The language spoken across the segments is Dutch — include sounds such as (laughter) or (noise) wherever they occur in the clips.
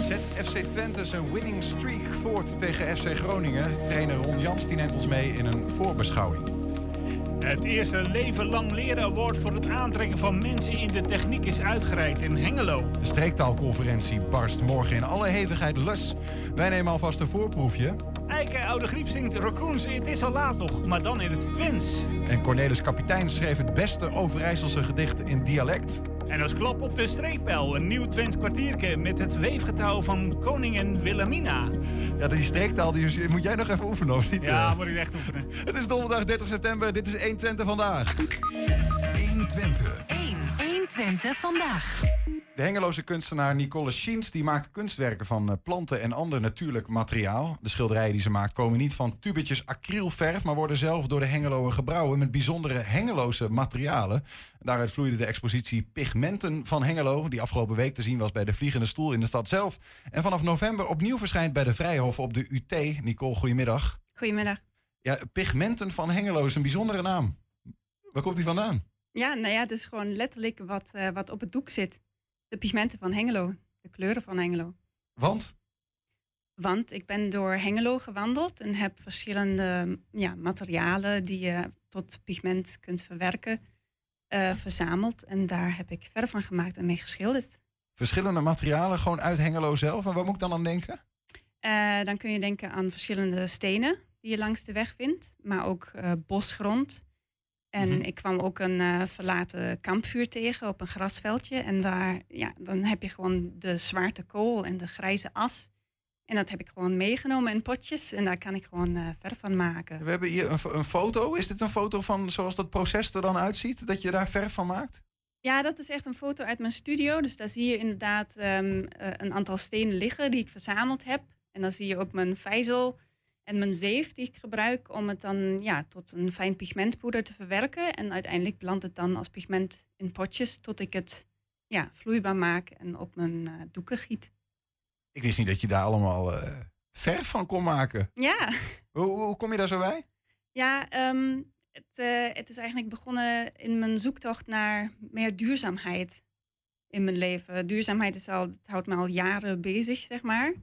Zet FC Twente zijn winning streak voort tegen FC Groningen. Trainer Ron Jans die neemt ons mee in een voorbeschouwing. Het eerste Leven Lang Leren Award voor het aantrekken van mensen in de techniek is uitgereikt in Hengelo. De streektaalconferentie barst morgen in alle hevigheid los. Wij nemen alvast een voorproefje. Eiken Oude Griep zingt Raccoons, het is al laat toch, maar dan in het Twents. En Cornelis Kapitein schreef het beste Overijsselse gedicht in dialect. En als klap op de streekpijl een nieuw Twents kwartierke met het weefgetouw van koningin Wilhelmina. Ja, die streektaal die moet jij nog even oefenen, of niet? Ja, moet ik echt oefenen. Het is donderdag 30 september, dit is 1 Twente vandaag. 1 Twente. 1. 1 Twente vandaag. De Hengeloze kunstenaar Nicole Schiens die maakt kunstwerken van eh, planten en ander natuurlijk materiaal. De schilderijen die ze maakt komen niet van tubetjes acrylverf, maar worden zelf door de Hengeloer gebrouwen met bijzondere Hengeloze materialen. Daaruit vloeide de expositie Pigmenten van Hengelo, die afgelopen week te zien was bij de Vliegende Stoel in de stad zelf. En vanaf november opnieuw verschijnt bij de Vrijhof op de UT. Nicole, goedemiddag. Goedemiddag. Ja, Pigmenten van Hengelo is een bijzondere naam. Waar komt die vandaan? Ja, nou ja, het is gewoon letterlijk wat, uh, wat op het doek zit. De pigmenten van Hengelo, de kleuren van Hengelo. Want? Want ik ben door Hengelo gewandeld en heb verschillende ja, materialen die je tot pigment kunt verwerken, uh, verzameld. En daar heb ik verf van gemaakt en mee geschilderd. Verschillende materialen, gewoon uit Hengelo zelf. En waar moet ik dan aan denken? Uh, dan kun je denken aan verschillende stenen die je langs de weg vindt, maar ook uh, bosgrond. En mm -hmm. ik kwam ook een uh, verlaten kampvuur tegen op een grasveldje. En daar, ja, dan heb je gewoon de zwarte kool en de grijze as. En dat heb ik gewoon meegenomen in potjes. En daar kan ik gewoon uh, verf van maken. We hebben hier een, een, foto. Is dit een foto van zoals dat proces er dan uitziet? Dat je daar verf van maakt? Ja, dat is echt een foto uit mijn studio. Dus daar zie je inderdaad um, uh, een aantal stenen liggen die ik verzameld heb. En dan zie je ook mijn vijzel en mijn zeef die ik gebruik om het dan ja, tot een fijn pigmentpoeder te verwerken. En uiteindelijk belandt het dan als pigment in potjes tot ik het ja, vloeibaar maak en op mijn uh, doeken giet. Ik wist niet dat je daar allemaal uh, verf van kon maken. Ja. Hoe, hoe kom je daar zo bij? Ja, um, het, uh, het is eigenlijk begonnen in mijn zoektocht naar meer duurzaamheid in mijn leven. Duurzaamheid is al, het houdt me al jaren bezig, zeg maar.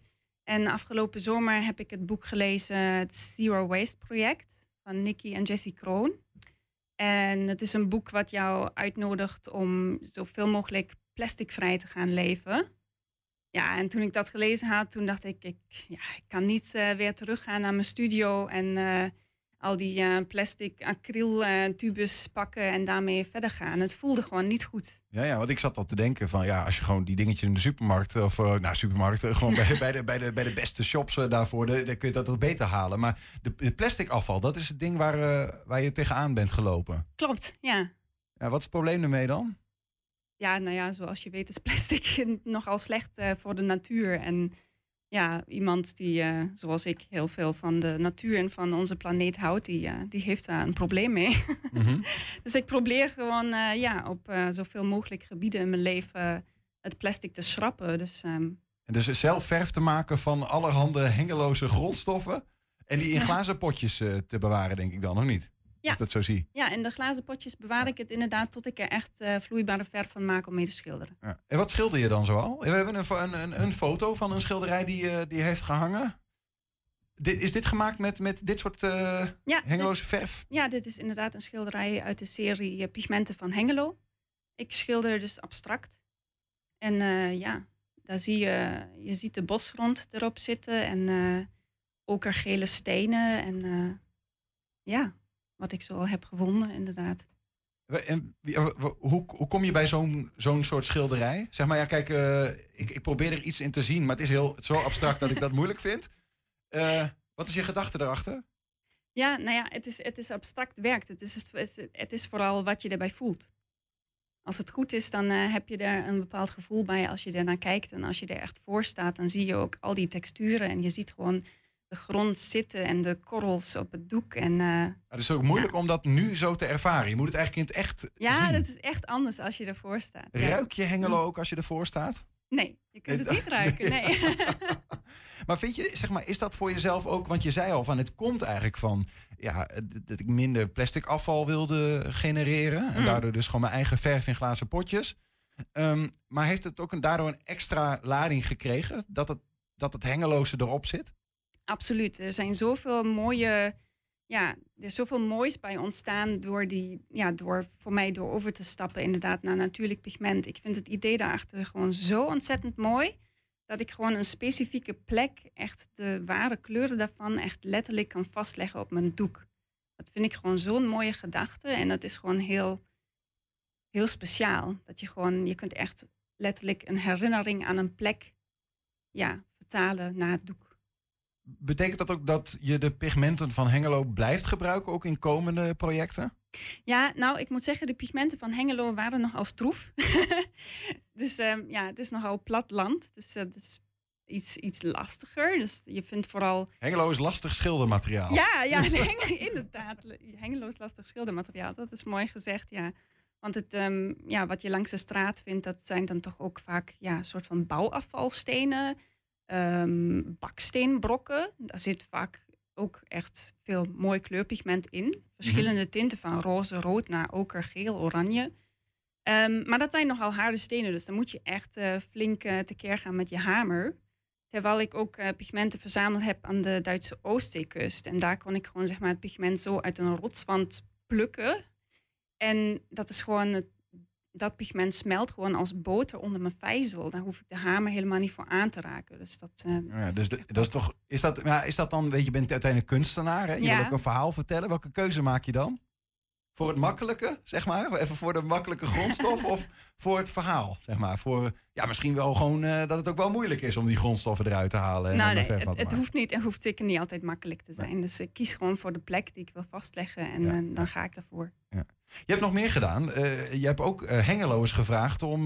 En afgelopen zomer heb ik het boek gelezen, het Zero Waste Project van Nicky en Jessie Kroon. En het is een boek wat jou uitnodigt om zoveel mogelijk plasticvrij te gaan leven. Ja, en toen ik dat gelezen had, toen dacht ik, ik, ja, ik kan niet uh, weer teruggaan naar mijn studio en uh, al die uh, plastic acryl tubes pakken en daarmee verder gaan. Het voelde gewoon niet goed. Ja, ja, want ik zat al te denken van ja, als je gewoon die dingetjes in de supermarkt of nou supermarkt, (laughs) gewoon bij, bij, de, bij, de, bij de beste shops daarvoor, dan kun je dat wat beter halen. Maar de, de plastic afval, dat is het ding waar, waar je tegenaan bent gelopen. Klopt, ja. ja. Wat is het probleem ermee dan? Ja, nou ja, zoals je weet is plastic (laughs) nogal slecht voor de natuur en ja, iemand die, uh, zoals ik, heel veel van de natuur en van onze planeet houdt, die, uh, die heeft daar een probleem mee. (laughs) Mm -hmm. dus ik probeer gewoon uh, ja, op zoveel mogelijk gebieden in mijn leven het plastic te schrappen. Dus, um... En dus zelf verf te maken van allerhande hengeloze grondstoffen en die in glazen potjes te bewaren, denk ik dan, nog niet? Ja. Als dat zo zie. Ja, in de glazen potjes bewaar ik het inderdaad tot ik er echt uh, vloeibare verf van maak om mee te schilderen. Ja. En wat schilder je dan zoal? We hebben een, een, een foto van een schilderij die, uh, die heeft gehangen. Dit, is dit gemaakt met, met dit soort uh, ja, hengeloze dit, verf? Ja, dit is inderdaad een schilderij uit de serie Pigmenten van Hengelo. Ik schilder dus abstract. En ja, daar zie je, je ziet de bosgrond erop zitten en okergele stenen en ja, wat ik zo al heb gevonden, inderdaad. En, hoe, hoe kom je bij zo'n zo'n soort schilderij? Zeg maar, ja, kijk, uh, ik, ik probeer er iets in te zien, maar het is heel, het is zo abstract dat ik dat moeilijk vind. Uh, wat is je gedachte erachter? Ja, nou ja, het is, het is abstract werk. Het is, het is vooral wat je erbij voelt. Als het goed is, dan uh, heb je er een bepaald gevoel bij als je er naar kijkt. En als je er echt voor staat, dan zie je ook al die texturen. En je ziet gewoon de grond zitten en de korrels op het doek. En, uh, het is ook moeilijk ja. om dat nu zo te ervaren. Je moet het eigenlijk in het echt Ja, zien. dat is echt anders als je ervoor staat. Ruik je Hengelo ook als je ervoor staat? Nee, je kunt het niet ruiken, nee. (laughs) maar vind je, zeg maar, is dat voor jezelf ook... Want je zei al van, het komt eigenlijk van... Ja, dat ik minder plastic afval wilde genereren. En Mm. daardoor dus gewoon mijn eigen verf in glazen potjes. Ehm, maar heeft het ook een, daardoor een extra lading gekregen? Dat het, dat het hengeloze erop zit? Absoluut. Er zijn zoveel mooie, ja, er is zoveel moois bij ontstaan door die, ja, door voor mij door over te stappen inderdaad naar natuurlijk pigment. Ik vind het idee daarachter gewoon zo ontzettend mooi dat ik gewoon een specifieke plek, echt de ware kleuren daarvan, echt letterlijk kan vastleggen op mijn doek. Dat vind ik gewoon zo'n mooie gedachte en dat is gewoon heel, heel speciaal. Dat je gewoon, je kunt echt letterlijk een herinnering aan een plek, ja, vertalen naar het doek. Betekent dat ook dat je de pigmenten van Hengelo blijft gebruiken, ook in komende projecten? Ja, nou, ik moet zeggen, de pigmenten van Hengelo waren nogal stroef. (laughs) dus ehm, ja, het is nogal plat land. Dus dat is iets, iets lastiger. Dus je vindt vooral... Hengelo is lastig schildermateriaal. Ja, ja (laughs) (laughs) inderdaad. Hengelo is lastig schildermateriaal. Dat is mooi gezegd, ja. Want het, ehm, ja, wat je langs de straat vindt, dat zijn dan toch ook vaak ja, soort van bouwafvalstenen Ehm, baksteenbrokken. Daar zit vaak ook echt veel mooi kleurpigment in. Verschillende mhm. tinten van roze, rood naar oker, geel, oranje. Ehm, maar dat zijn nogal harde stenen, dus dan moet je echt uh, flink uh, tekeer gaan met je hamer. Terwijl ik ook uh, pigmenten verzameld heb aan de Duitse Oostzeekust. En daar kon ik gewoon zeg maar, het pigment zo uit een rotswand plukken. En dat is gewoon het dat pigment smelt gewoon als boter onder mijn vijzel. Daar hoef ik de hamer helemaal niet voor aan te raken. Dus dat, uh, ja, dus dat is toch, is dat, ja, is dat dan, weet je, je bent uiteindelijk kunstenaar, hè? Je ja. wil ook een verhaal vertellen. Welke keuze maak je dan? Voor het makkelijke, zeg maar? Even voor de makkelijke grondstof of voor het verhaal, zeg maar? Voor, ja, misschien wel gewoon uh, dat het ook wel moeilijk is om die grondstoffen eruit te halen. En nou nee, het, het hoeft niet en hoeft zeker niet altijd makkelijk te zijn. Dus ik kies gewoon voor de plek die ik wil vastleggen en ja. uh, dan ga ik daarvoor. Ja. Je hebt nog meer gedaan. Uh, je hebt ook uh, hengeloos gevraagd om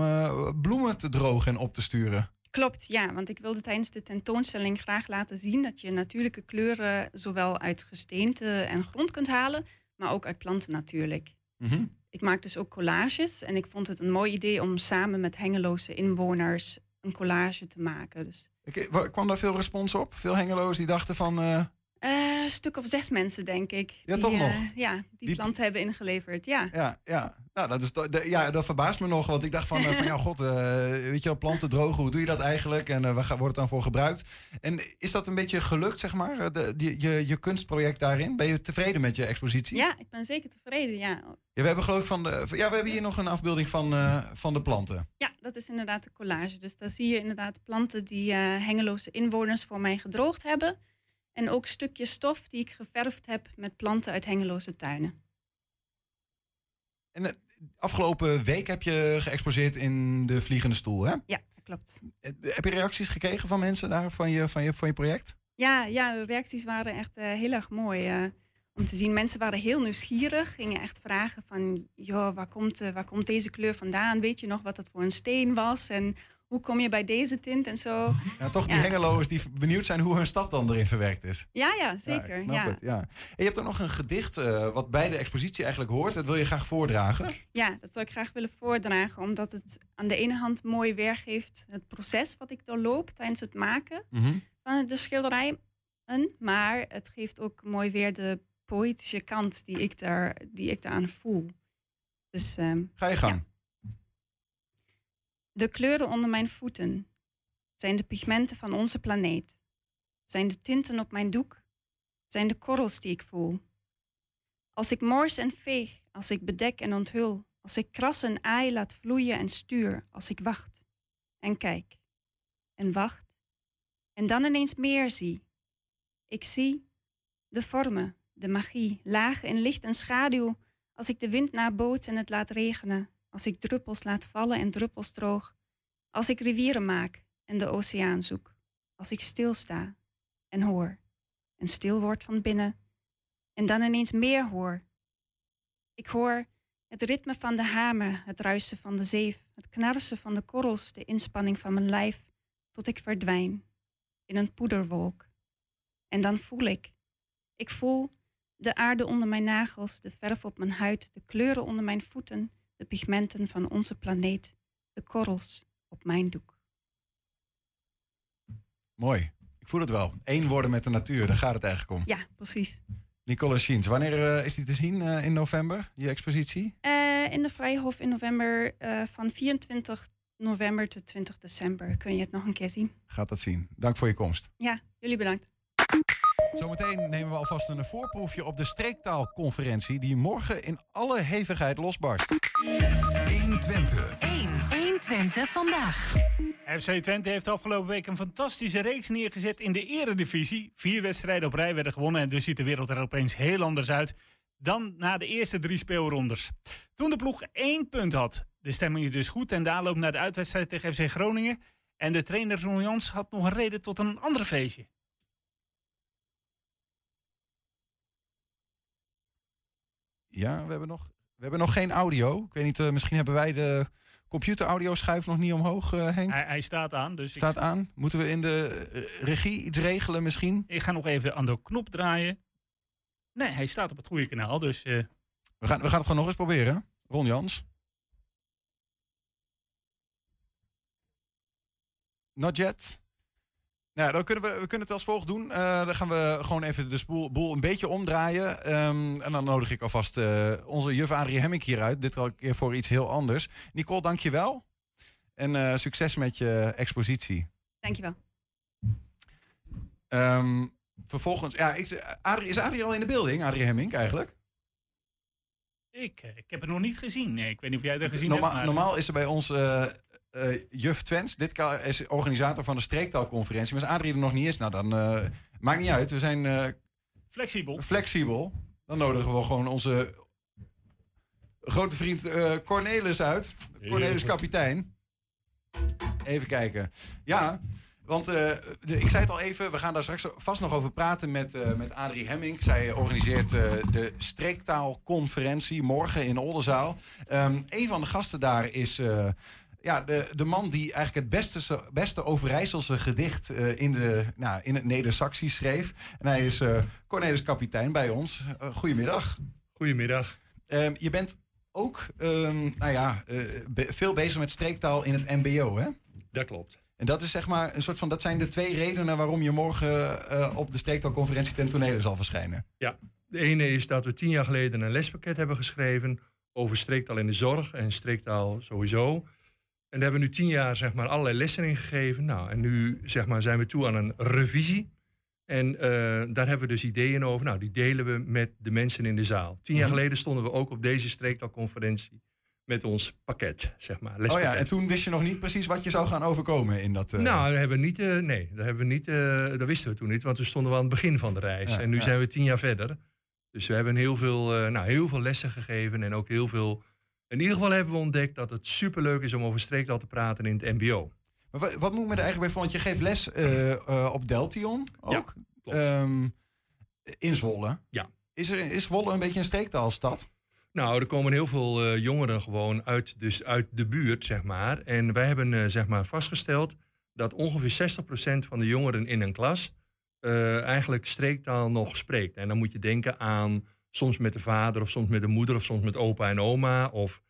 bloemen te drogen en op te sturen. Klopt, ja. Want ik wilde tijdens de tentoonstelling graag laten zien dat je natuurlijke kleuren zowel uit gesteente en grond kunt halen, maar ook uit planten natuurlijk. Mm -hmm. Ik maak dus ook collages en ik vond het een mooi idee om samen met hengeloze inwoners een collage te maken. Dus. Ik, kwam daar veel respons op? Veel hengeloos die dachten van... Uh, een stuk of zes mensen, denk ik. Ja, die, toch nog? Uh, ja, die, die planten hebben ingeleverd, ja. Ja, ja. Nou, dat, is, ja, dat verbaast me nog, want ik dacht van, uh, van ja, (laughs) god, weet je wel, planten drogen, hoe doe je dat eigenlijk? En waar wordt het dan voor gebruikt? En is dat een beetje gelukt, zeg maar, de, die, je, je kunstproject daarin? Ben je tevreden met je expositie? Ja, ik ben zeker tevreden, ja. ja we hebben geloof ik van de, ja, we hebben hier nog een afbeelding van, van de planten. Ja, dat is inderdaad de collage. Dus daar zie je inderdaad planten die hengeloze inwoners voor mij gedroogd hebben. En ook stukjes stof die ik geverfd heb met planten uit hengeloze tuinen. En afgelopen week heb je geëxposeerd in de Vliegende Stoel, hè? Ja, dat klopt. Heb je reacties gekregen van mensen daar van je, van je, van je project? Ja, ja, de reacties waren echt uh, heel erg mooi. Uh, om te zien, mensen waren heel nieuwsgierig. Gingen echt vragen van, joh, waar komt, uh, waar komt deze kleur vandaan? Weet je nog wat dat voor een steen was? En hoe kom je bij deze tint en zo. (laughs) Ja, toch die ja. hengeloers die benieuwd zijn hoe hun stad dan erin verwerkt is. Ja, ja, zeker. Ja, snap ja. het, ja. En je hebt ook nog een gedicht uh, wat bij de expositie eigenlijk hoort. Dat wil je graag voordragen? Ja, dat zou ik graag willen voordragen. Omdat het aan de ene hand mooi weergeeft het proces wat ik doorloop tijdens het maken mm -hmm. van de schilderijen. Maar het geeft ook mooi weer de poëtische kant die ik, daar, die ik daaraan voel. Dus, um, Ga je gang. De kleuren onder mijn voeten zijn de pigmenten van onze planeet. Zijn de tinten op mijn doek, zijn de korrels die ik voel. Als ik mors en veeg, als ik bedek en onthul, als ik kras en aai laat vloeien en stuur, als ik wacht en kijk en wacht en dan ineens meer zie. Ik zie de vormen, de magie, laag in licht en schaduw, als ik de wind naboot en het laat regenen, als ik druppels laat vallen en druppels droog, als ik rivieren maak en de oceaan zoek, als ik stilsta en hoor en stil word van binnen en dan ineens meer hoor. Ik hoor het ritme van de hamer, het ruisen van de zeef, het knarsen van de korrels, de inspanning van mijn lijf, tot ik verdwijn in een poederwolk. En dan voel ik, ik voel de aarde onder mijn nagels, de verf op mijn huid, de kleuren onder mijn voeten, de pigmenten van onze planeet, de korrels op mijn doek. Mooi. Ik voel het wel. Eén worden met de natuur, daar gaat het eigenlijk om. Ja, precies. Nicola Schiens, wanneer uh, is die te zien uh, in november, je expositie? Uh, eh, in de Vrijhof in november eh, van 24 november tot 20 december. Kun je het nog een keer zien. Gaat dat zien. Dank voor je komst. Ja, jullie bedankt. Zometeen nemen we alvast een voorproefje op de streektaalconferentie die morgen in alle hevigheid losbarst. 120. 1. 120 vandaag. FC Twente heeft afgelopen week een fantastische reeks neergezet in de eredivisie. Vier wedstrijden op rij werden gewonnen en dus ziet de wereld er opeens heel anders uit dan na de eerste drie speelrondes. Toen de ploeg één punt had. De stemming is dus goed en de aanloop naar de uitwedstrijd tegen FC Groningen. En de trainer Ron Jans had nog een reden tot een ander feestje. Ja, we hebben nog, we hebben nog geen audio. Ik weet niet, eh, misschien hebben wij de computeraudio-schuif nog niet omhoog, eh, Henk. Hij, hij staat aan, dus Staat ik, aan. Moeten we in de eh, regie iets regelen misschien? ik ga nog even aan de knop draaien. Nee, hij staat op het goede kanaal, dus We gaan, we gaan het gewoon nog eens proberen. Ron Jans. Not yet. Nou, dan kunnen we, we kunnen het als volgt doen. Eh, dan gaan we gewoon even de spoel, boel een beetje omdraaien. Ehm, en dan nodig ik alvast eh, onze juf Adrie Hemming hier uit. Dit keer voor iets heel anders. Nicole, dank je wel. En eh, succes met je expositie. Dankjewel. Ehm, vervolgens, ja, ik, Adrie, is Adrie al in de beelding? Adrie Hemming eigenlijk? ik, ik heb het nog niet gezien. Nee, ik weet niet of jij het gezien Normaal, hebt. maar- normaal is er bij ons eh, juf Twens. Dit is organisator van de streektaalconferentie. Maar als Adrie er nog niet is, nou dan eh, maakt niet uit. We zijn eh, Flexibel. flexibel. Dan nodigen we gewoon onze grote vriend eh, Cornelis uit. Cornelis kapitein. Even kijken. Ja, want eh, de- ik zei het al even, we gaan daar straks vast nog over praten met, eh, met Adrie Hemming. Zij organiseert eh, de streektaalconferentie morgen in Oldenzaal. Ehm een van de gasten daar is eh, ja, de, de man die eigenlijk het beste, beste Overijsselse gedicht eh, in, de, nou, in het Neder-Saxisch schreef. En hij is eh, Cornelis kapitein bij ons. Eh, goedemiddag. Goedemiddag. Ehm, je bent ook ehm, nou ja, be- veel bezig met streektaal in het MBO, hè? Dat klopt. En dat is zeg maar een soort van, dat zijn de twee redenen waarom je morgen op de streektaalconferentie ten tonele zal verschijnen. De ene is dat we tien jaar geleden een lespakket hebben geschreven over streektaal in de zorg en streektaal sowieso. En daar hebben we nu tien jaar zeg maar, allerlei lessen in gegeven. Nou, en nu zeg maar, zijn we toe aan een revisie. En eh, daar hebben we dus ideeën over. Nou, die delen we met de mensen in de zaal. Tien jaar Mhm. geleden stonden we ook op deze streektaalconferentie met ons pakket, zeg maar. Oh ja, en toen wist je nog niet precies wat je zou gaan overkomen in dat... eh, Nou, dat hebben we niet, eh, nee, dat, hebben we niet, dat wisten we toen niet, want toen stonden we aan het begin van de reis. Ja, en nu ja. zijn we tien jaar verder. Dus we hebben heel veel, nou, heel veel lessen gegeven en ook heel veel... In ieder geval hebben we ontdekt dat het superleuk is om over streektaal te praten in het mbo. Maar wat, wat moet ik me er eigenlijk bij voor? Want je geeft les eh, eh, op Deltion ook. klopt. Ehm, in Zwolle. Ja. Is, er, is Zwolle een beetje een streektaalstad? Nou, er komen heel veel eh, jongeren gewoon uit, dus uit de buurt, zeg maar. En wij hebben zeg maar vastgesteld dat ongeveer 60% van de jongeren in een klas eigenlijk streektaal nog spreekt. En dan moet je denken aan soms met de vader of soms met de moeder of soms met opa en oma. Of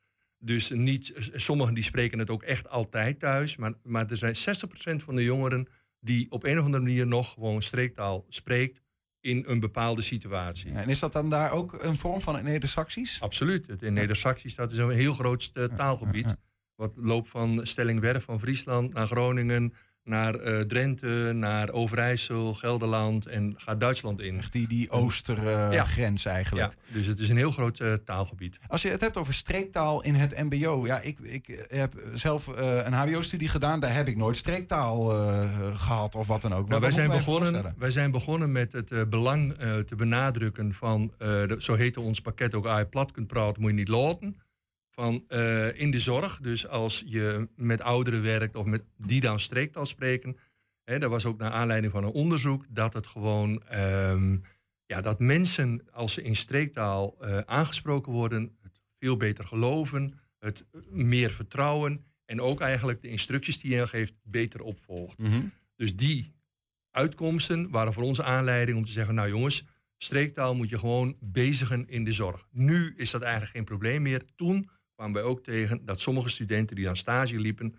dus niet, sommigen die spreken het ook echt altijd thuis. Maar, maar er zijn 60% van de jongeren die op een of andere manier nog gewoon streektaal spreekt in een bepaalde situatie. Ja, en is dat dan daar ook een vorm van het Neder-Saxisch? Absoluut. Het in Neder-Saxisch dat is een heel groot eh, taalgebied. Wat loopt van Stellingwerf van Friesland naar Groningen, naar eh, Drenthe, naar Overijssel, Gelderland en gaat Duitsland in. Echt die, die oostergrens eigenlijk. Ja, dus het is een heel groot eh, taalgebied. Als je het hebt over streektaal in het mbo. Ja, ik, ik heb zelf eh, een hbo-studie gedaan. Daar heb ik nooit streektaal eh, gehad of wat dan ook. Nou, wij, zijn begonnen, wij zijn begonnen met het belang te benadrukken van, de- zo heette ons pakket ook, als je plat kunt praten, moet je niet laten. Van eh, in de zorg, dus als je met ouderen werkt of met die dan streektaal spreken. Hè, dat was ook naar aanleiding van een onderzoek dat het gewoon, ehm, ja, dat mensen als ze in streektaal eh, aangesproken worden, het veel beter geloven, het eh, meer vertrouwen en ook eigenlijk de instructies die je geeft beter opvolgt. Mhm. Dus die uitkomsten waren voor ons aanleiding om te zeggen: Nou jongens, streektaal moet je gewoon bezigen in de zorg. Nu is dat eigenlijk geen probleem meer. Toen kwamen wij ook tegen dat sommige studenten die aan stage liepen,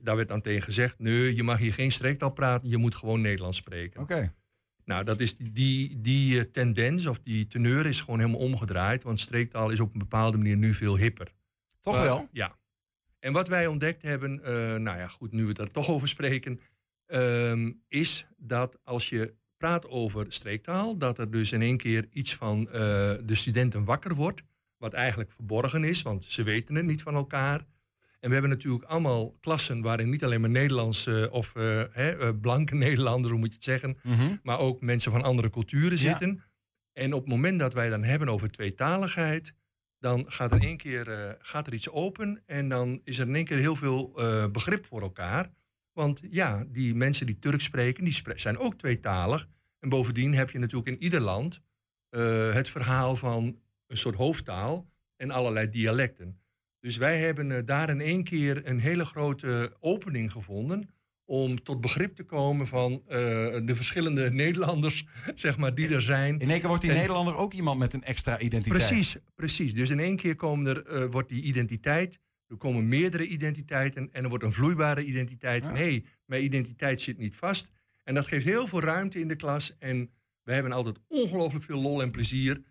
daar werd dan tegen gezegd: Nee, je mag hier geen streektaal praten, je moet gewoon Nederlands spreken. Oké. Nou, dat is die, die, eh, tendens of die teneur is gewoon helemaal omgedraaid. Want streektaal is op een bepaalde manier nu veel hipper. Toch Maar- wel? Ja. En wat wij ontdekt hebben, eh, nou ja, goed, nu we het er (laughs) toch over spreken, ehm, is dat als je praat over streektaal, dat er dus in één keer iets van eh, de studenten wakker wordt, wat eigenlijk verborgen is, want ze weten het niet van elkaar. En we hebben natuurlijk allemaal klassen waarin niet alleen maar Nederlands eh, of eh, hè, eh, blanke (laughs) Nederlanders, hoe moet je het zeggen, Mhm. maar ook mensen van andere culturen Ja. zitten. En op het moment dat wij dan hebben over tweetaligheid, dan gaat er één keer gaat er iets open en dan is er in één keer heel veel begrip voor elkaar. Want ja, die mensen die Turks spreken, die zijn ook tweetalig. En bovendien heb je natuurlijk in ieder land het verhaal van een soort hoofdtaal en allerlei dialecten. Dus wij hebben eh, daar in één keer een hele grote opening gevonden om tot begrip te komen van eh, de verschillende (laughs) Nederlanders, zeg maar, die er zijn. In één keer wordt die En- Nederlander ook iemand met een extra identiteit. Precies, precies. Dus in één keer komen er, eh, wordt die identiteit, er komen meerdere identiteiten en er wordt een vloeibare identiteit. Ja. hé, hey, mijn identiteit zit niet vast. En dat geeft heel veel ruimte in de klas. En we hebben altijd ongelooflijk veel lol en plezier.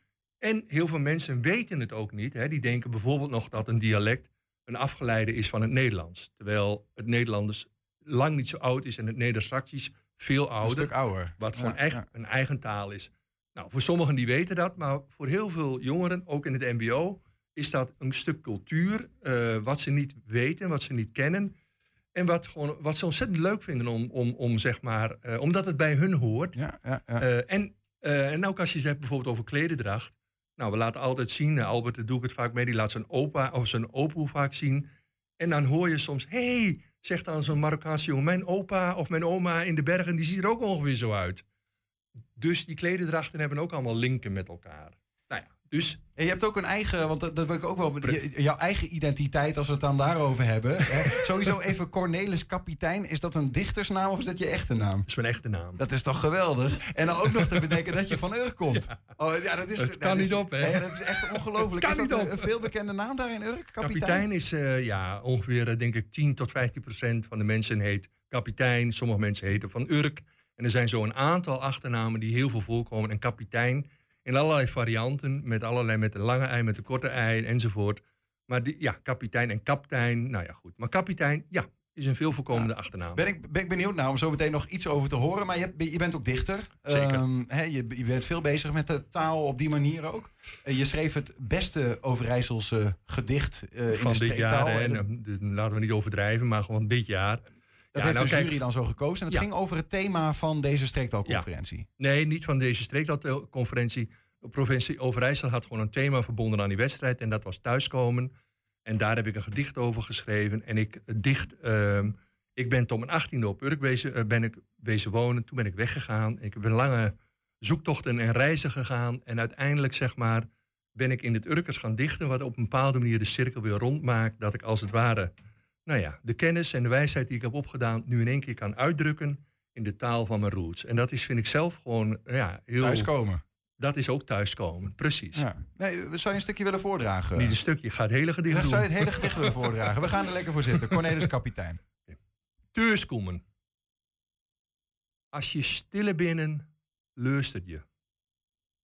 En heel veel mensen weten het ook niet. Hè. Die denken bijvoorbeeld nog dat een dialect een afgeleide is van het Nederlands. Terwijl het Nederlands lang niet zo oud is en het Neder-Saxisch veel Een ouder. stuk ouder. Wat Ja, gewoon echt ja. een eigen taal is. Nou, voor sommigen die weten dat, maar voor heel veel jongeren, ook in het MBO, is dat een stuk cultuur eh, wat ze niet weten, wat ze niet kennen. En wat, gewoon, wat ze ontzettend leuk vinden om, om, om zeg maar, eh, omdat het bij hun hoort. Ja, ja, ja. Eh, en, en ook als je zegt bijvoorbeeld over klededracht. Nou, we laten altijd zien, eh, Albert, doe ik het vaak mee, die laat zijn opa of zijn opoe vaak zien. En dan hoor je soms, hey, zegt dan zo'n Marokkaanse jongen, mijn opa of mijn oma in de bergen, die ziet er ook ongeveer zo uit. Dus die klededrachten hebben ook allemaal linken met elkaar. Dus En je hebt ook een eigen, want dat, dat wil ik ook wel, je- jouw eigen identiteit, als we het dan daarover hebben. Hè. (laughs) Sowieso even Cornelis Kapitein, is dat een dichtersnaam of is dat je echte naam? dat is mijn echte naam. Dat is toch geweldig? En dan ook nog te bedenken dat je van Urk komt. Oh, ja, dat is, dat kan niet op, hè? Dat is echt ongelooflijk. (laughs) Is kan dat niet een, op. een veelbekende naam daar in Urk? Kapitein? Kapitein is eh, ja, ongeveer, eh, denk ik, 10 tot 15 procent van de mensen heet kapitein. Sommige mensen heten van Urk. En er zijn zo een aantal achternamen die heel veel voorkomen. En kapitein in allerlei varianten, met allerlei met de lange ei, met de korte ei enzovoort. Maar die, ja, kapitein en kaptein, nou ja, goed. Maar kapitein, ja, is een veel voorkomende achternaam. Ben ik, ben ik benieuwd naar om zo meteen nog iets over te horen. Maar je, hebt- je bent ook dichter. Zeker. Ehm, je, je bent veel bezig met de taal op die manier ook. Je schreef het beste Overijsselse gedicht eh, in van de dit jaar, En eh, laten we niet overdrijven, maar gewoon dit jaar. Dat Ja, heeft nou, de jury dan zo gekozen. En het Ja. ging over het thema van deze streektaalconferentie. Nee, niet van deze streektaalconferentie. De provincie Overijssel had gewoon een thema verbonden aan die wedstrijd. En dat was thuiskomen. En daar heb ik een gedicht over geschreven. En ik dicht... ehm, ik ben tot mijn achttiende op Urk wezen, eh, ben ik wezen wonen. Toen ben ik weggegaan. Ik heb een lange zoektochten en reizen gegaan. En uiteindelijk, zeg maar, ben ik in het Urkers gaan dichten. Wat op een bepaalde manier de cirkel weer rondmaakt. Dat ik als het ware, nou ja, de kennis en de wijsheid die ik heb opgedaan... nu in één keer kan uitdrukken in de taal van mijn roots. En dat is, vind ik zelf gewoon, ja, heel... Thuiskomen. Dat is ook thuiskomen, precies. Ja. Nee, zou je een stukje willen voordragen? Niet een stukje, ga het hele gedicht Ja, doen. zou je het hele gedicht willen voordragen? We gaan er lekker voor zitten. Cornelis Kapitein. Thuiskomen. Als je stille binnen, luistert je.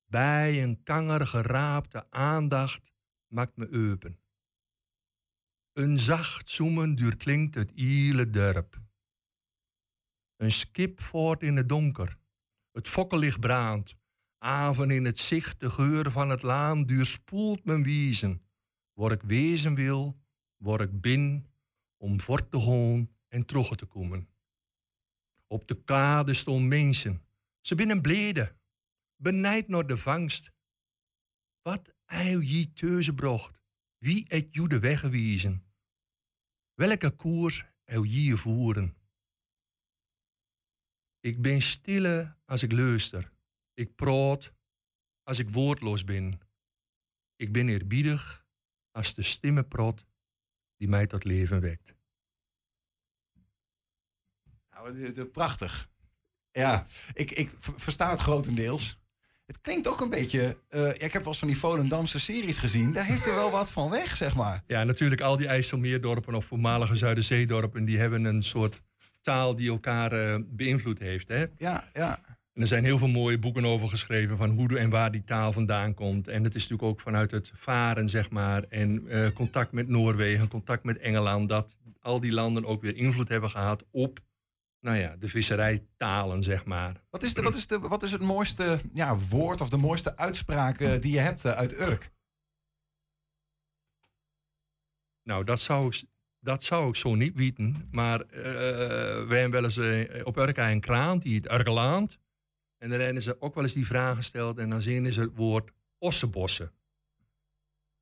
Bij een kanger geraapte aandacht maakt me open. Een zacht zoemen doorklinkt het iele dorp. Een skip voort in het donker. Het fokkenlicht brandt. Avond in het zicht, de geur van het laan duurspoelt mijn wiezen. Waar ik wezen wil, waar ik bin, om voort te gaan en terug te komen. Op de kade stonden mensen. Ze binnen blede, benijd naar de vangst. Wat eil je teuzenbrocht, wie het je de weg gewezen? Welke koers eil je voeren? Ik ben stille als ik luister. Ik praat als ik woordloos ben. Ik ben eerbiedig als de stimme prot die mij tot leven wekt. Nou, prachtig. Ja, ik, ik versta het grotendeels. Het klinkt ook een beetje... eh, ik heb wel eens van die Volendamse series gezien. Daar heeft er wel wat van weg, zeg maar. Ja, natuurlijk al die IJsselmeerdorpen of voormalige Zuiderzeedorpen... die hebben een soort taal die elkaar eh, beïnvloed heeft. Hè? Ja, ja. En er zijn heel veel mooie boeken over geschreven van hoe en waar die taal vandaan komt. En het is natuurlijk ook vanuit het varen, zeg maar, en eh, contact met Noorwegen, contact met Engeland, dat al die landen ook weer invloed hebben gehad op, nou ja, de visserijtalen, zeg maar. Wat is, de, wat is, de, wat is het mooiste ja, woord of de mooiste uitspraak eh, die je hebt eh, uit Urk? Nou, dat zou ik, dat zou ik zo niet weten. Maar wij hebben wel eens op Urk een kraan, die het. En dan hebben ze ook wel eens die vraag gesteld. En dan zien ze het woord ossebossen.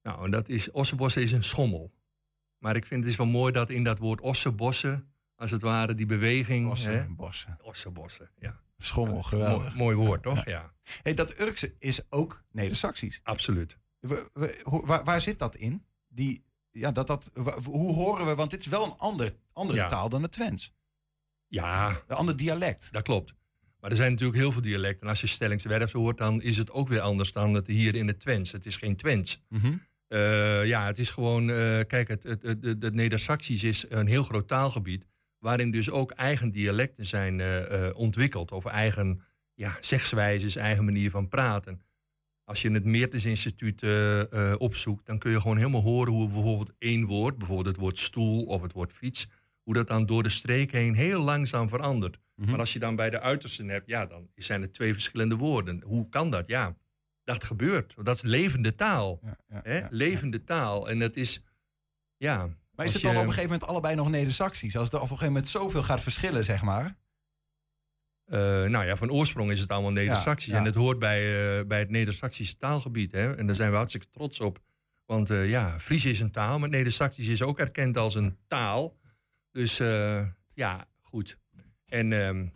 Nou, en dat is, ossebossen is een schommel. Maar ik vind het is wel mooi dat in dat woord ossebossen, als het ware, die beweging... Bossen, hè, bossen. ossebossen, ja. Schommel, geweldig. Mooi, mooi woord, toch? Ja, Hey, dat Urkse is ook Neder-Saxisch. absoluut. We- we- hoe- waar, waar zit dat in? Die, ja, dat, dat, hoe horen we? Want dit is wel een ander, andere Ja. taal dan het Twents. Ja, Een ander dialect. dat klopt. Maar er zijn natuurlijk heel veel dialecten. En als je Stellingswerf hoort, dan is het ook weer anders dan het hier in het Twents. Het is geen Twents. Mhm. Eh, ja, het is gewoon, eh, kijk, het, het, het, het Neder-Saxisch is een heel groot taalgebied. Waarin dus ook eigen dialecten zijn eh, eh, ontwikkeld. Of eigen ja, zegswijzes, eigen manier van praten. Als je het Meertens Instituut eh, opzoekt, dan kun je gewoon helemaal horen hoe bijvoorbeeld één woord, bijvoorbeeld het woord stoel of het woord fiets, hoe dat dan door de streek heen heel langzaam verandert. Mhm. Maar als je dan bij de uitersten hebt, ja, dan zijn het twee verschillende woorden. Hoe kan dat? Ja, dat gebeurt. Dat is levende taal. Ja, ja, Hè? ja. Levende taal. En dat is, ja... Maar is het dan je- op een gegeven moment allebei nog Neder-Saxisch? Als het op een gegeven moment zoveel gaat verschillen, zeg maar. eh, nou ja, van oorsprong is het allemaal Neder-Saxisch. ja. En het hoort bij, eh, bij het Neder-Saxische taalgebied. Hè? En daar zijn we hartstikke trots op. Want eh, ja, Fries is een taal, maar Neder-Saxisch is ook erkend als een taal. Dus ja, goed. En ehm,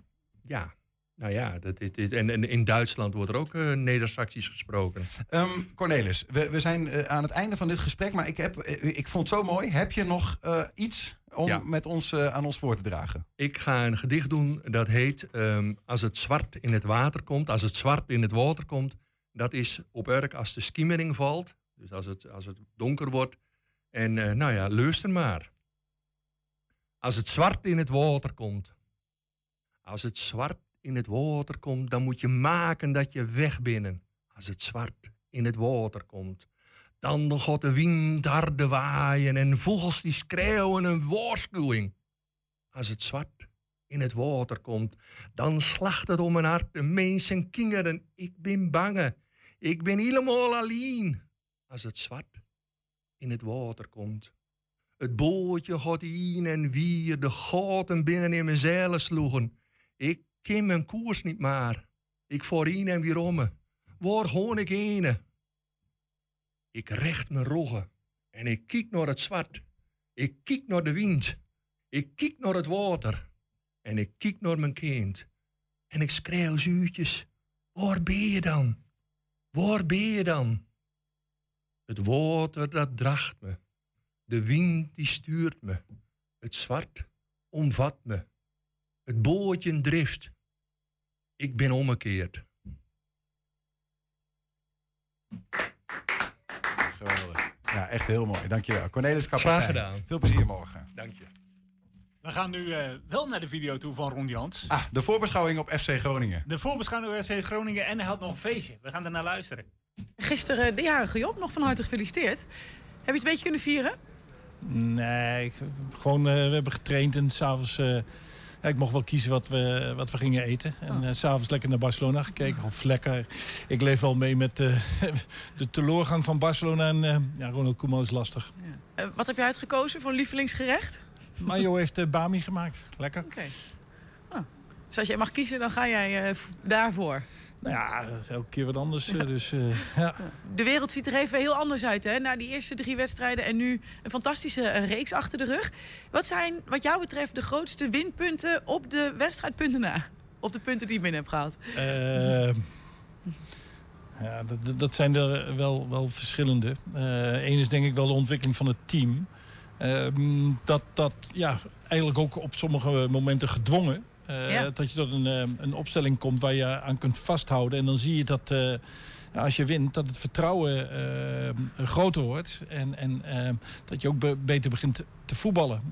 ja, nou ja, dat, dit, dit- en, en in Duitsland wordt er ook eh Neder-Saxisch gesproken. Ehm, Cornelis, we, we zijn eh, aan het einde van dit gesprek, maar ik, heb, eh, ik vond het zo mooi. Heb je nog iets om Ja. met ons aan ons voor te dragen? Ik ga een gedicht doen dat heet ehm, Als het zwart in het water komt, als het zwart in het water komt. Dat is op Urk als de skimmering valt. Dus als het, als het donker wordt. En nou ja, luister maar. Als het zwart in het water komt. Als het zwart in het water komt, dan moet je maken dat je weg binnen. Als het zwart in het water komt. Dan gaat de wind harde waaien en vogels die schreeuwen een waarschuwing als het zwart in het water komt, dan slacht het om mijn hart. De mensen kingeren, ik ben bange. Ik ben helemaal alleen. Als het zwart in het water komt. Het bootje gaat in en weer, de gaten binnen in mijn zeilen sloegen. Ik ken mijn koers niet maar. Ik voor in en weer om me. Waar gewoon ik heen? Ik recht mijn roggen en ik kijk naar het zwart. Ik kijk naar de wind. Ik kijk naar het water en ik kijk naar mijn kind. En ik schreeuw zuurtjes, waar ben je dan? Waar ben je dan? Het water dat draagt me, de wind die stuurt me, het zwart omvat me, het bootje drift. Ik ben omgekeerd. Geweldig. Ja, echt heel mooi. Dankjewel. Cornelis Kapitein. Graag gedaan. Veel plezier morgen. Dank je. We gaan nu eh, wel naar de video toe van Ron Jans. Ah, de voorbeschouwing op FC Groningen. De voorbeschouwing FC Groningen en hij had nog een feestje. We gaan er naar luisteren. Gisteren de jarige Job, nog van harte gefeliciteerd. Heb je het een beetje kunnen vieren? Nee, ik, gewoon, eh, we hebben getraind en s'avonds... eh ja, ik mocht wel kiezen wat we, wat we gingen eten. En Oh. eh, s s'avonds lekker naar Barcelona gekeken. Of lekker. Ik leef wel mee met eh, (laughs) de teleurgang van Barcelona. En eh, ja, Ronald Koeman is lastig. Eh, wat heb je uitgekozen voor lievelingsgerecht? Mayo (laughs) heeft Bami gemaakt. Lekker. Oké. Oh. Dus als jij mag kiezen, dan ga jij daarvoor. Nou ja, elke keer wat anders. eh, Dus eh, (laughs) ja. De wereld ziet er even heel anders uit, hè? Na die eerste drie wedstrijden en nu een fantastische eh, reeks achter de rug. Wat zijn, wat jou betreft, de grootste winpunten op de wedstrijdpunten na? Op de punten die je binnen hebt gehaald? Eh, ja, dat- dat, zijn er wel, wel verschillende. Eén is denk ik wel de ontwikkeling van het team. Ehm, dat dat ja, eigenlijk ook op sommige momenten gedwongen. Eh. Dat je tot een, eh, een opstelling komt waar je aan kunt vasthouden. En dan zie je dat eh, als je wint, dat het vertrouwen groter wordt. En, en dat je ook be- beter begint te voetballen.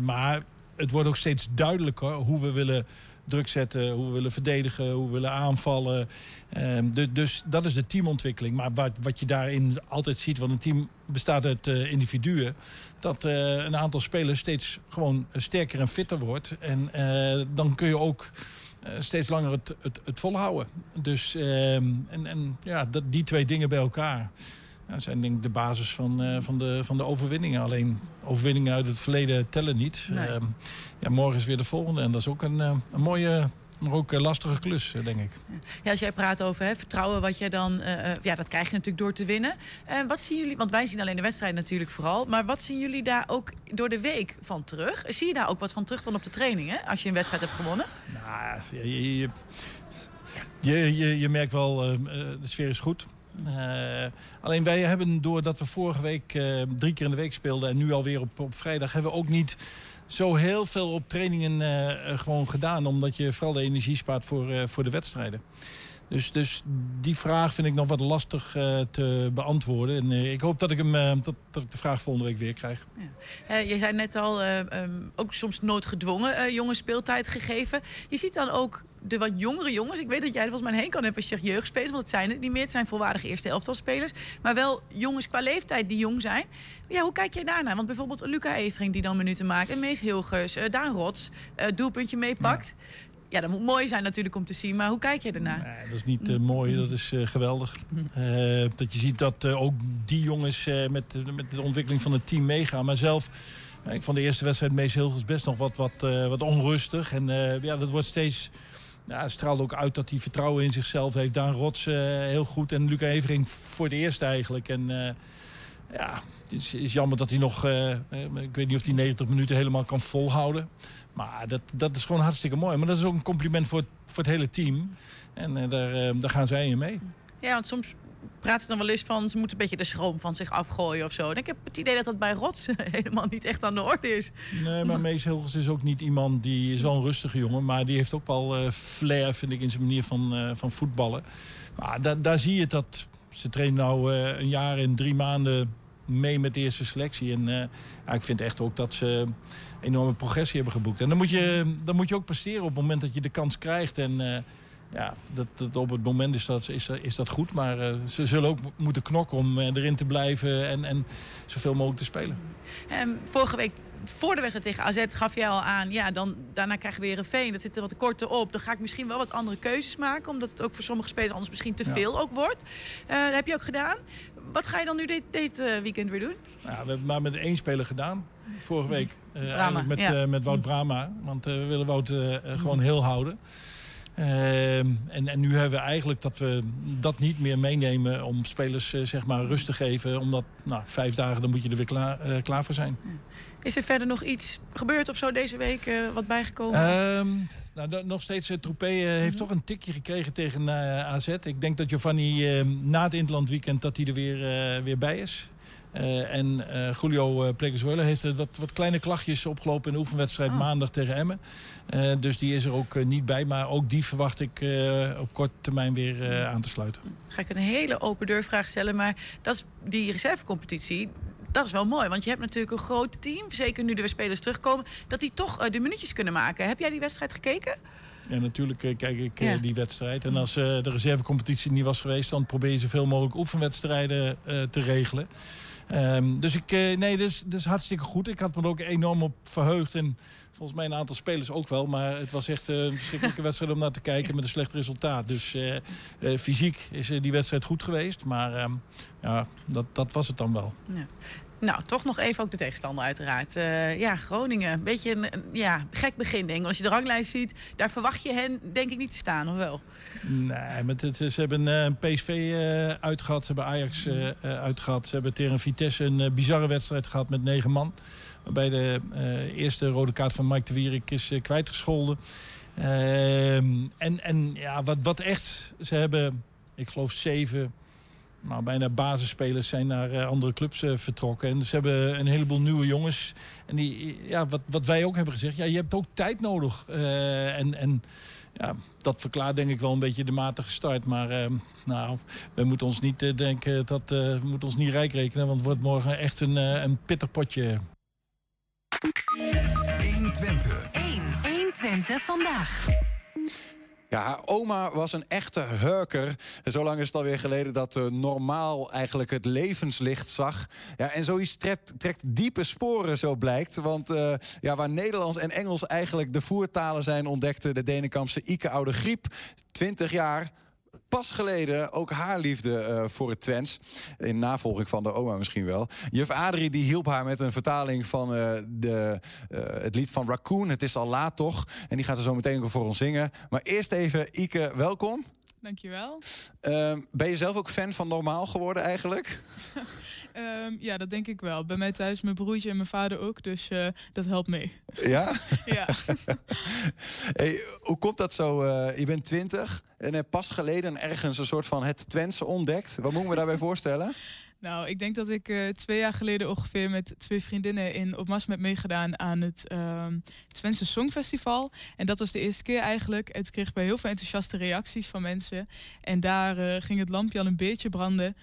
Maar het wordt ook steeds duidelijker hoe we willen druk zetten, hoe we willen verdedigen, hoe we willen aanvallen. Ehm, dus, dus dat is de teamontwikkeling. Maar wat, wat je daarin altijd ziet, want een team bestaat uit uh, individuen, dat uh, een aantal spelers steeds gewoon sterker en fitter wordt. En uh, dan kun je ook steeds langer het, het, het volhouden. Dus ehm, en, en ja, die twee dingen bij elkaar. Dat zijn denk ik de basis van, uh, van, de, van de overwinningen. Alleen overwinningen uit het verleden tellen niet. Nee. Uh, ja, morgen is weer de volgende. En dat is ook een, uh, een mooie, maar ook een lastige klus, denk ik. Ja, als jij praat over hè, vertrouwen, wat jij dan, ja, dat krijg je natuurlijk door te winnen. wat zien jullie, want wij zien alleen de wedstrijd natuurlijk vooral. Maar wat zien jullie daar ook door de week van terug? Zie je daar ook wat van terug dan op de trainingen, als je een wedstrijd hebt gewonnen? Nou, je, je, je, je, je merkt wel, de sfeer is goed. Uh, alleen wij hebben, doordat we vorige week uh, drie keer in de week speelden... en nu alweer op, op vrijdag, hebben we ook niet zo heel veel op trainingen uh, gewoon gedaan. Omdat je vooral de energie spaart voor, voor de wedstrijden. Dus, dus die vraag vind ik nog wat lastig te beantwoorden. En ik hoop dat ik, hem, dat, dat ik de vraag volgende week weer krijg. Ja. je zei net al, um, ook soms noodgedwongen jonge speeltijd gegeven. Je ziet dan ook de wat jongere jongens. Ik weet dat jij er volgens mij heen kan hebben als je zegt jeugdspelers. Want het zijn het niet meer. Het zijn volwaardige eerste elftalspelers. Maar wel jongens qua leeftijd die jong zijn. Ja, hoe kijk jij daarnaar? Want bijvoorbeeld Luca Evering die dan minuten maakt. En Mees Hilgers, uh, Daan Rots, uh, doelpuntje meepakt. Ja. Ja. dat moet mooi zijn natuurlijk om te zien. Maar hoe kijk je ernaar? Nee, dat is niet uh, mooi. Dat is geweldig. dat je ziet dat ook die jongens met, met de ontwikkeling van het team meegaan. Maar zelf... Ik vond de eerste wedstrijd Mees Hilgers best nog wat, wat, wat onrustig. En ja, dat wordt steeds ja, het ook uit dat hij vertrouwen in zichzelf heeft. Daan Rots heel goed en Luca Evering voor de eerste eigenlijk. En ja, het is, is, jammer dat hij nog... Ik weet niet of hij 90 minuten helemaal kan volhouden. Maar dat, dat is gewoon hartstikke mooi. Maar dat is ook een compliment voor, voor het hele team. En daar, daar gaan zij in mee. Ja, want soms praten ze dan wel eens van... ze moeten een beetje de schroom van zich afgooien of zo. En ik heb het idee dat dat bij Rots (laughs) helemaal niet echt aan de orde is. Nee, maar Mees Hilgers is ook niet iemand die is wel een rustige jongen... maar die heeft ook wel uh, flair, vind ik, in zijn manier van, van voetballen. Maar da daar zie je dat... ze trainen nou een jaar en drie maanden mee met de eerste selectie. En ja, ik vind echt ook dat ze enorme progressie hebben geboekt. En dan moet je, dan moet je ook presteren op het moment dat je de kans krijgt... En, ja, dat, dat op het moment is dat, is, is dat goed. Maar uh, ze zullen ook moeten knokken om uh, erin te blijven en, en zoveel mogelijk te spelen. Um, vorige week voor de wedstrijd tegen AZ gaf jij al aan... ja, dan, daarna krijgen we weer een veen. Dat zit er wat korter op. Dan ga ik misschien wel wat andere keuzes maken... omdat het ook voor sommige spelers anders misschien te ja. veel ook wordt. Uh, dat heb je ook gedaan. Wat ga je dan nu dit, dit weekend weer doen? Nou, we hebben het maar met één speler gedaan. Vorige week. eigenlijk met, ja. met Wout Brama. Want we willen Wout gewoon heel houden. Uh, en, en nu hebben we eigenlijk dat we dat niet meer meenemen om spelers uh, zeg maar rust te geven. Omdat nou, vijf dagen dan moet je er weer klaar, uh, klaar voor zijn. Is er verder nog iets gebeurd of zo deze week uh, wat bijgekomen? Um, nou, nog steeds, uh, Troepé uh, heeft mm -hmm. toch een tikje gekregen tegen AZ. Ik denk dat Giovanni uh, na het interlandweekend dat hij er weer, weer bij is. En Julio Plekersweulen heeft uh, wat, wat kleine klachtjes opgelopen in de oefenwedstrijd Oh. maandag tegen Emmen. Dus die is er ook niet bij. Maar ook die verwacht ik op korte termijn weer aan te sluiten. Ga ik een hele open deurvraag stellen. Maar dat is die reservecompetitie. Dat is wel mooi, want je hebt natuurlijk een groot team. Zeker nu de spelers terugkomen. Dat die toch uh, de minuutjes kunnen maken. Heb jij die wedstrijd gekeken? Ja, natuurlijk uh, kijk ik ja. die wedstrijd. En als de reservecompetitie niet was geweest... dan probeer je zoveel mogelijk oefenwedstrijden te regelen. Um, dus ik, uh, nee, dus, dus hartstikke goed. Ik had me er ook enorm op verheugd. En volgens mij een aantal spelers ook wel. Maar het was echt uh, een verschrikkelijke wedstrijd om naar te kijken met een slecht resultaat. Dus uh, fysiek is die wedstrijd goed geweest. Maar um, ja, dat, dat was het dan wel. Ja. Nou, toch nog even ook de tegenstander uiteraard. Uh, ja, Groningen. Een beetje een, een ja, gek begin, denk ik. Als je de ranglijst ziet, daar verwacht je hen denk ik niet te staan, of wel? Nee, met het, ze hebben een uh, PSV uh, uitgehad. Ze hebben Ajax uitgehad. Ze hebben tegen Vitesse een bizarre wedstrijd gehad met negen man. Waarbij de eerste rode kaart van Mike de Wierik is kwijtgescholden. Ehm, en en ja, wat, wat echt... Ze hebben, ik geloof, zeven nou, bijna basisspelers zijn naar uh, andere clubs uh, vertrokken. En ze hebben een heleboel nieuwe jongens. En die, ja, wat, wat wij ook hebben gezegd, ja, je hebt ook tijd nodig. Uh, en, en ja, dat verklaart denk ik wel een beetje de matige start. Maar nou, we moeten ons niet denken dat we moeten ons niet rijk rekenen. Want het wordt morgen echt een, een pittig potje. 1 120. 1. 120 vandaag. Ja, haar oma was een echte hurker. Zo lang is het alweer geleden dat uh, normaal eigenlijk het levenslicht zag. Ja, en zoiets trekt, trekt diepe sporen, zo blijkt. Want uh, ja, waar Nederlands en Engels eigenlijk de voertalen zijn... ontdekte de Denenkampse Ike Oude Griep, 20 jaar pas geleden ook haar liefde uh, voor het Twents. In navolging van de oma misschien wel. Juf Adrie die hielp haar met een vertaling van uh, de, uh, het lied van Raccoon. Het is al laat toch? En die gaat er zo meteen ook voor ons zingen. Maar eerst even, Ike, welkom. Dankjewel. Ben je zelf ook fan van Normaal geworden eigenlijk? (laughs) um, ja, dat denk ik wel. Bij mij thuis, mijn broertje en mijn vader ook. Dus uh, dat helpt mee. Ja? (laughs) ja. (laughs) hey, hoe komt dat zo? Uh, je bent twintig en hebt pas geleden ergens een soort van het Twentse ontdekt. Wat moet ik me daarbij (laughs) voorstellen? Nou, ik denk dat ik uh, twee jaar geleden ongeveer met twee vriendinnen in op Mas heb meegedaan aan het uh, Twentse Songfestival. En dat was de eerste keer eigenlijk. En toen kreeg ik bij heel veel enthousiaste reacties van mensen. En daar uh, ging het lampje al een beetje branden.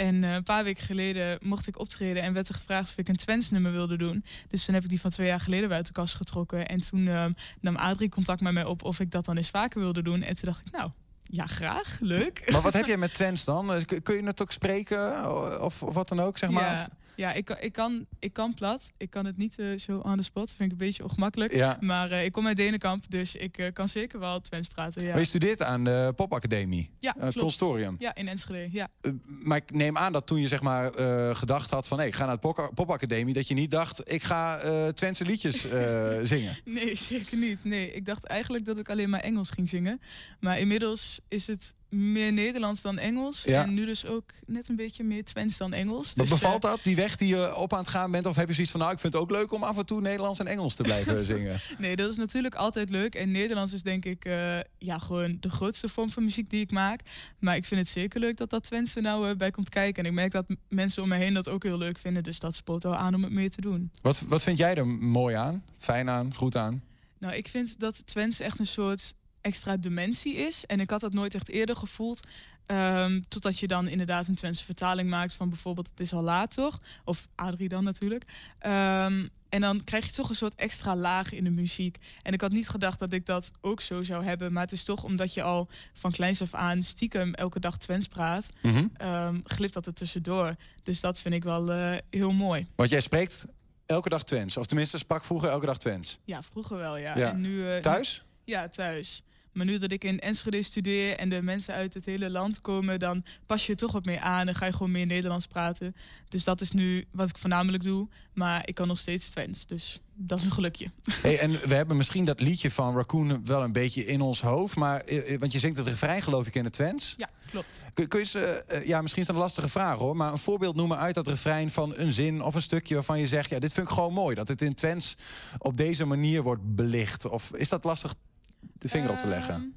En uh, een paar weken geleden mocht ik optreden en werd er gevraagd of ik een Twents nummer wilde doen. Dus toen heb ik die van twee jaar geleden uit de kast getrokken. En toen uh, nam Adrie contact met mij op of ik dat dan eens vaker wilde doen. En toen dacht ik, nou, ja, graag. Leuk. Maar wat heb (laughs) jij met Twents dan? Kun je het ook spreken of, of wat dan ook, zeg maar? Ja. Ja, ik, ik, kan, ik kan plat. Ik kan het niet uh, zo on the spot. Vind ik een beetje ongemakkelijk. Ja. Maar uh, ik kom uit Denenkamp, dus ik uh, kan zeker wel Twents praten. Ja. Maar je studeert aan de popacademie? Ja, Het consortium? Ja, in Enschede, ja. maar ik neem aan dat toen je zeg maar gedacht had van... Hey, ik ga naar de popacademie, dat je niet dacht... ik ga Twentse liedjes (laughs) zingen. Nee, zeker niet. Nee, ik dacht eigenlijk dat ik alleen maar Engels ging zingen. Maar inmiddels is het meer Nederlands dan Engels. Ja. En nu dus ook net een beetje meer Twents dan Engels. Wat Dus, bevalt eh, dat, die weg die je op aan het gaan bent? Of heb je zoiets van, nou, ik vind het ook leuk om af en toe Nederlands en Engels te blijven (laughs) zingen? Nee, dat is natuurlijk altijd leuk. En Nederlands is denk ik uh, ja, gewoon de grootste vorm van muziek die ik maak. Maar ik vind het zeker leuk dat dat Twents er nou uh, bij komt kijken. En ik merk dat mensen om me heen dat ook heel leuk vinden. Dus dat spoort wel aan om het meer te doen. Wat, wat vind jij er mooi aan? Fijn aan? Goed aan? Nou, ik vind dat Twents echt een soort extra dimensie is. En ik had dat nooit echt eerder gevoeld. Um, totdat je dan inderdaad een Twentse vertaling maakt van bijvoorbeeld Het is al laat toch? Of Adrie dan natuurlijk. Um, en dan krijg je toch een soort extra laag in de muziek. En ik had niet gedacht dat ik dat ook zo zou hebben. Maar het is toch omdat je al van kleins af aan stiekem elke dag Twents praat. Mm -hmm. um, glipt dat er tussendoor. Dus dat vind ik wel uh, heel mooi. Want jij spreekt elke dag Twents? Of tenminste sprak vroeger elke dag Twents? Ja, vroeger wel ja. ja. En nu, uh, Thuis? Nu, ja, thuis. Maar nu dat ik in Enschede studeer en de mensen uit het hele land komen, dan pas je toch wat meer aan en ga je gewoon meer Nederlands praten. Dus dat is nu wat ik voornamelijk doe. Maar ik kan nog steeds Twents, dus dat is een gelukje. Hey, en we hebben misschien dat liedje van Raccoon wel een beetje in ons hoofd. Maar, want je zingt het refrein geloof ik in het Twents. Ja, klopt. Kun, kun je eens, uh, ja, misschien is dat een lastige vraag hoor. Maar een voorbeeld noemen uit dat refrein van een zin of een stukje waarvan je zegt... ja, dit vind ik gewoon mooi. Dat het in Twents op deze manier wordt belicht. Of is dat lastig de vinger op te leggen? Um,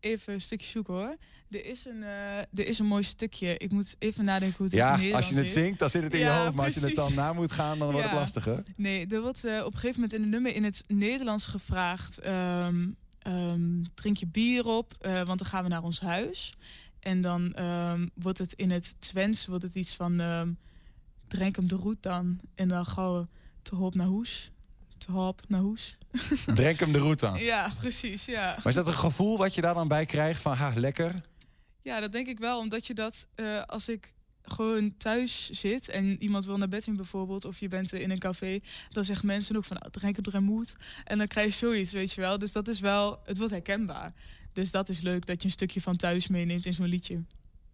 even een stukje zoeken hoor. Er is een, uh, er is een mooi stukje. Ik moet even nadenken hoe het ja, in het als je het zingt, dan zit het in ja, je hoofd. Maar precies. als je het dan na moet gaan, dan wordt ja. het lastiger. Nee, er wordt uh, op een gegeven moment in een nummer in het Nederlands gevraagd... Um, um, drink je bier op, uh, want dan gaan we naar ons huis. En dan um, wordt het in het Twents wordt het iets van... drink hem de roet dan. En dan gauw te hoop naar hoes. Te hoop naar hoes. (laughs) Drink hem de route aan. Ja, precies, ja. Maar is dat een gevoel wat je daar dan bij krijgt van, ha, lekker? Ja, dat denk ik wel. Omdat je dat, uh, als ik gewoon thuis zit en iemand wil naar bed in bijvoorbeeld, of je bent in een café, dan zeggen mensen ook van, nou, drink het moed. En dan krijg je zoiets, weet je wel. Dus dat is wel, het wordt herkenbaar. Dus dat is leuk dat je een stukje van thuis meeneemt in zo'n liedje.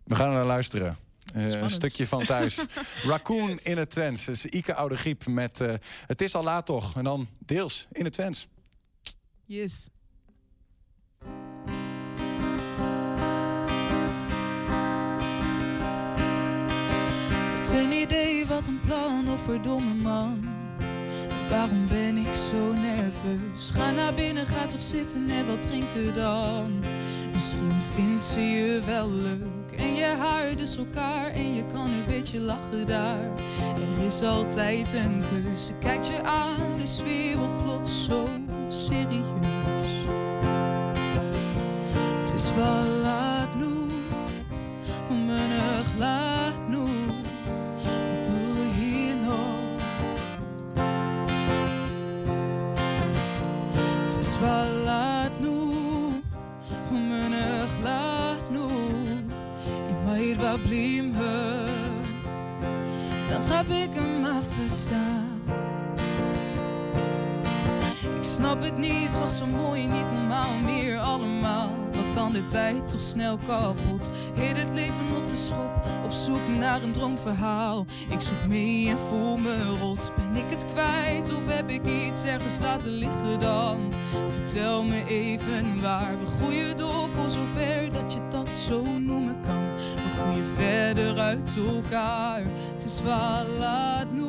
We gaan naar luisteren. Uh, een stukje van thuis. (laughs) Raccoon yes. in het Twents. Dus Ike Oude Griep met uh, Het is al laat toch. En dan deels in het Twents. Yes. Wat een idee, wat een plan, of verdomme man. Waarom ben ik zo nerveus? Ga naar binnen, ga toch zitten en wat drinken dan. Misschien vindt ze je wel leuk. En je haar dus elkaar en je kan een beetje lachen daar. Er is altijd een keuze. Kijk je aan, de sfeer wordt plots zo serieus. Het is wel laat nu, een nog laat nu. Wat doe je hier nog? nu Om een glad nu Mij wat blijven Dan trap ik hem af verstaan. Ik snap het niet, was zo mooi, niet normaal meer allemaal. Wat kan de tijd toch snel kapot? Heet het leven op de schop, op zoek naar een droomverhaal. Ik zoek mee en voel me rot. Ben ik het kwijt of heb ik iets ergens laten liggen dan? Vertel me even waar We groeien door voor zover dat je dat zo noemen kan We groeien verder uit elkaar Het is wel laat nu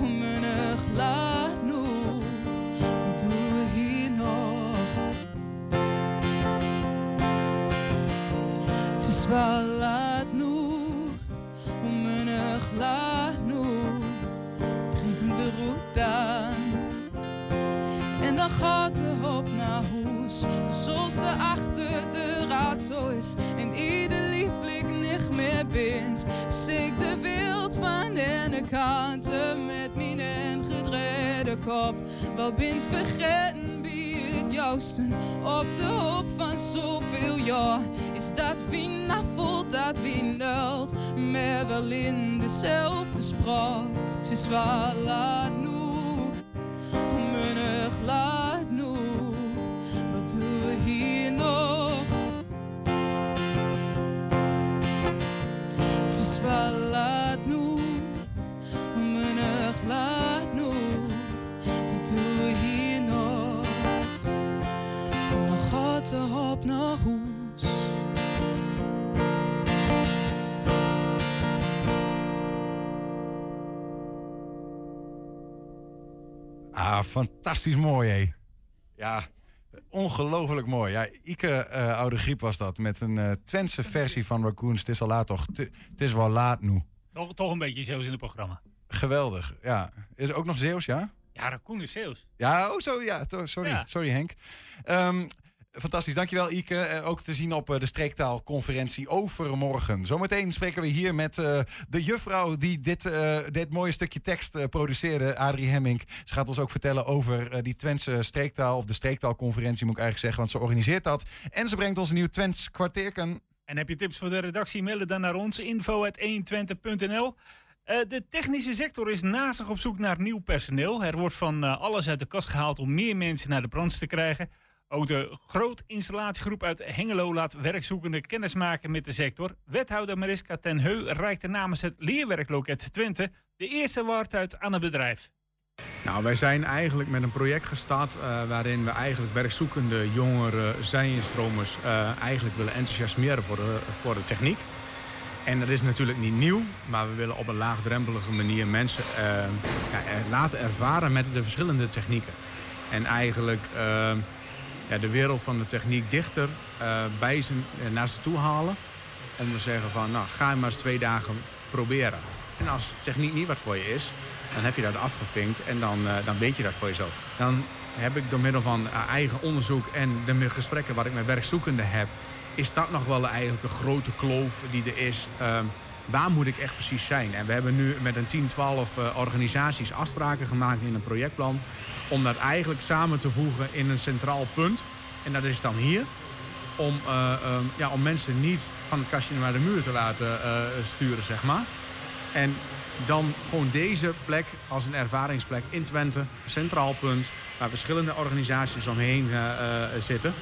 Onmunnig laat nu Wat doen we hier nog? Het is wel laat nu Onmunnig laat gaat de hoop naar huis. Zoals de achter de rato is. En ieder lieflijk niet meer bindt. Zeek de wild van de kanten met mijn en gedreide kop. Wat bent vergeten bij het jousten. Op de hoop van zoveel jaar. Is dat wie nou voelt dat wie nult. Maar wel in dezelfde spraak. Het is wel laat nu onmunnig laat nu. Wat doen we hier nog? Het is wel laat nu, onmunnig laat nu. Wat doen we hier nog? Kom nog gaat de hoop naar Ah, fantastisch mooi, hé. Ja, ongelooflijk mooi. Ja, Ike eh, Oude Griep was dat, met een eh Twentse versie van Raccoons. Het is al laat toch? Het is wel laat nu. Toch, toch een beetje Zeeuws in het programma. Geweldig, ja. Is er ook nog Zeeuws, ja? Ja, Raccoon is Zeeuws. Ja, oh zo, ja. to- sorry, Ja. sorry Henk. Ehm, fantastisch, dankjewel Ike. Eh, ook te zien op eh, de streektaalconferentie overmorgen. Zometeen spreken we hier met eh, de juffrouw die dit, dit mooie stukje tekst produceerde, Adrie Hemmink. Ze gaat ons ook vertellen over die Twentse streektaal, of de streektaalconferentie moet ik eigenlijk zeggen, want ze organiseert dat. En ze brengt ons een nieuw Twents kwartierken. En heb je tips voor de redactie, mail dan naar ons, info.120.nl. Eh, de technische sector is nazig op zoek naar nieuw personeel. Er wordt van alles uit de kast gehaald om meer mensen naar de branche te krijgen. Ook de groot installatiegroep uit Hengelo laat werkzoekenden kennis maken met de sector. Wethouder Mariska ten Heu reikte namens het Leerwerkloket Twente de eerste woord uit aan het bedrijf. Nou, wij zijn eigenlijk met een project gestart eh, waarin we eigenlijk werkzoekende jongeren, zijinstromers eh, eigenlijk willen enthousiasmeren voor de, voor de techniek. En dat is natuurlijk niet nieuw, maar we willen op een laagdrempelige manier mensen eh, ja, laten ervaren met de verschillende technieken. En eigenlijk ja, de wereld van de techniek dichter eh, bij ze, eh, naar ze toe halen. Om te zeggen van, nou, ga maar eens twee dagen proberen. En als techniek niet wat voor je is, dan heb je dat afgevinkt en dan, eh, dan weet je dat voor jezelf. Dan heb ik door middel van eigen onderzoek en de gesprekken wat ik met werkzoekenden heb, is dat nog wel eigenlijk een grote kloof die er is. Ehm, waar moet ik echt precies zijn? En we hebben nu met een 10, 12 eh, organisaties afspraken gemaakt in een projectplan om dat eigenlijk samen te voegen in een centraal punt. En dat is dan hier. Om, eh, ehm, ja, om mensen niet van het kastje naar de muur te laten eh, sturen, zeg maar. En dan gewoon deze plek als een ervaringsplek in Twente, een centraal punt, waar verschillende organisaties omheen eh, zitten.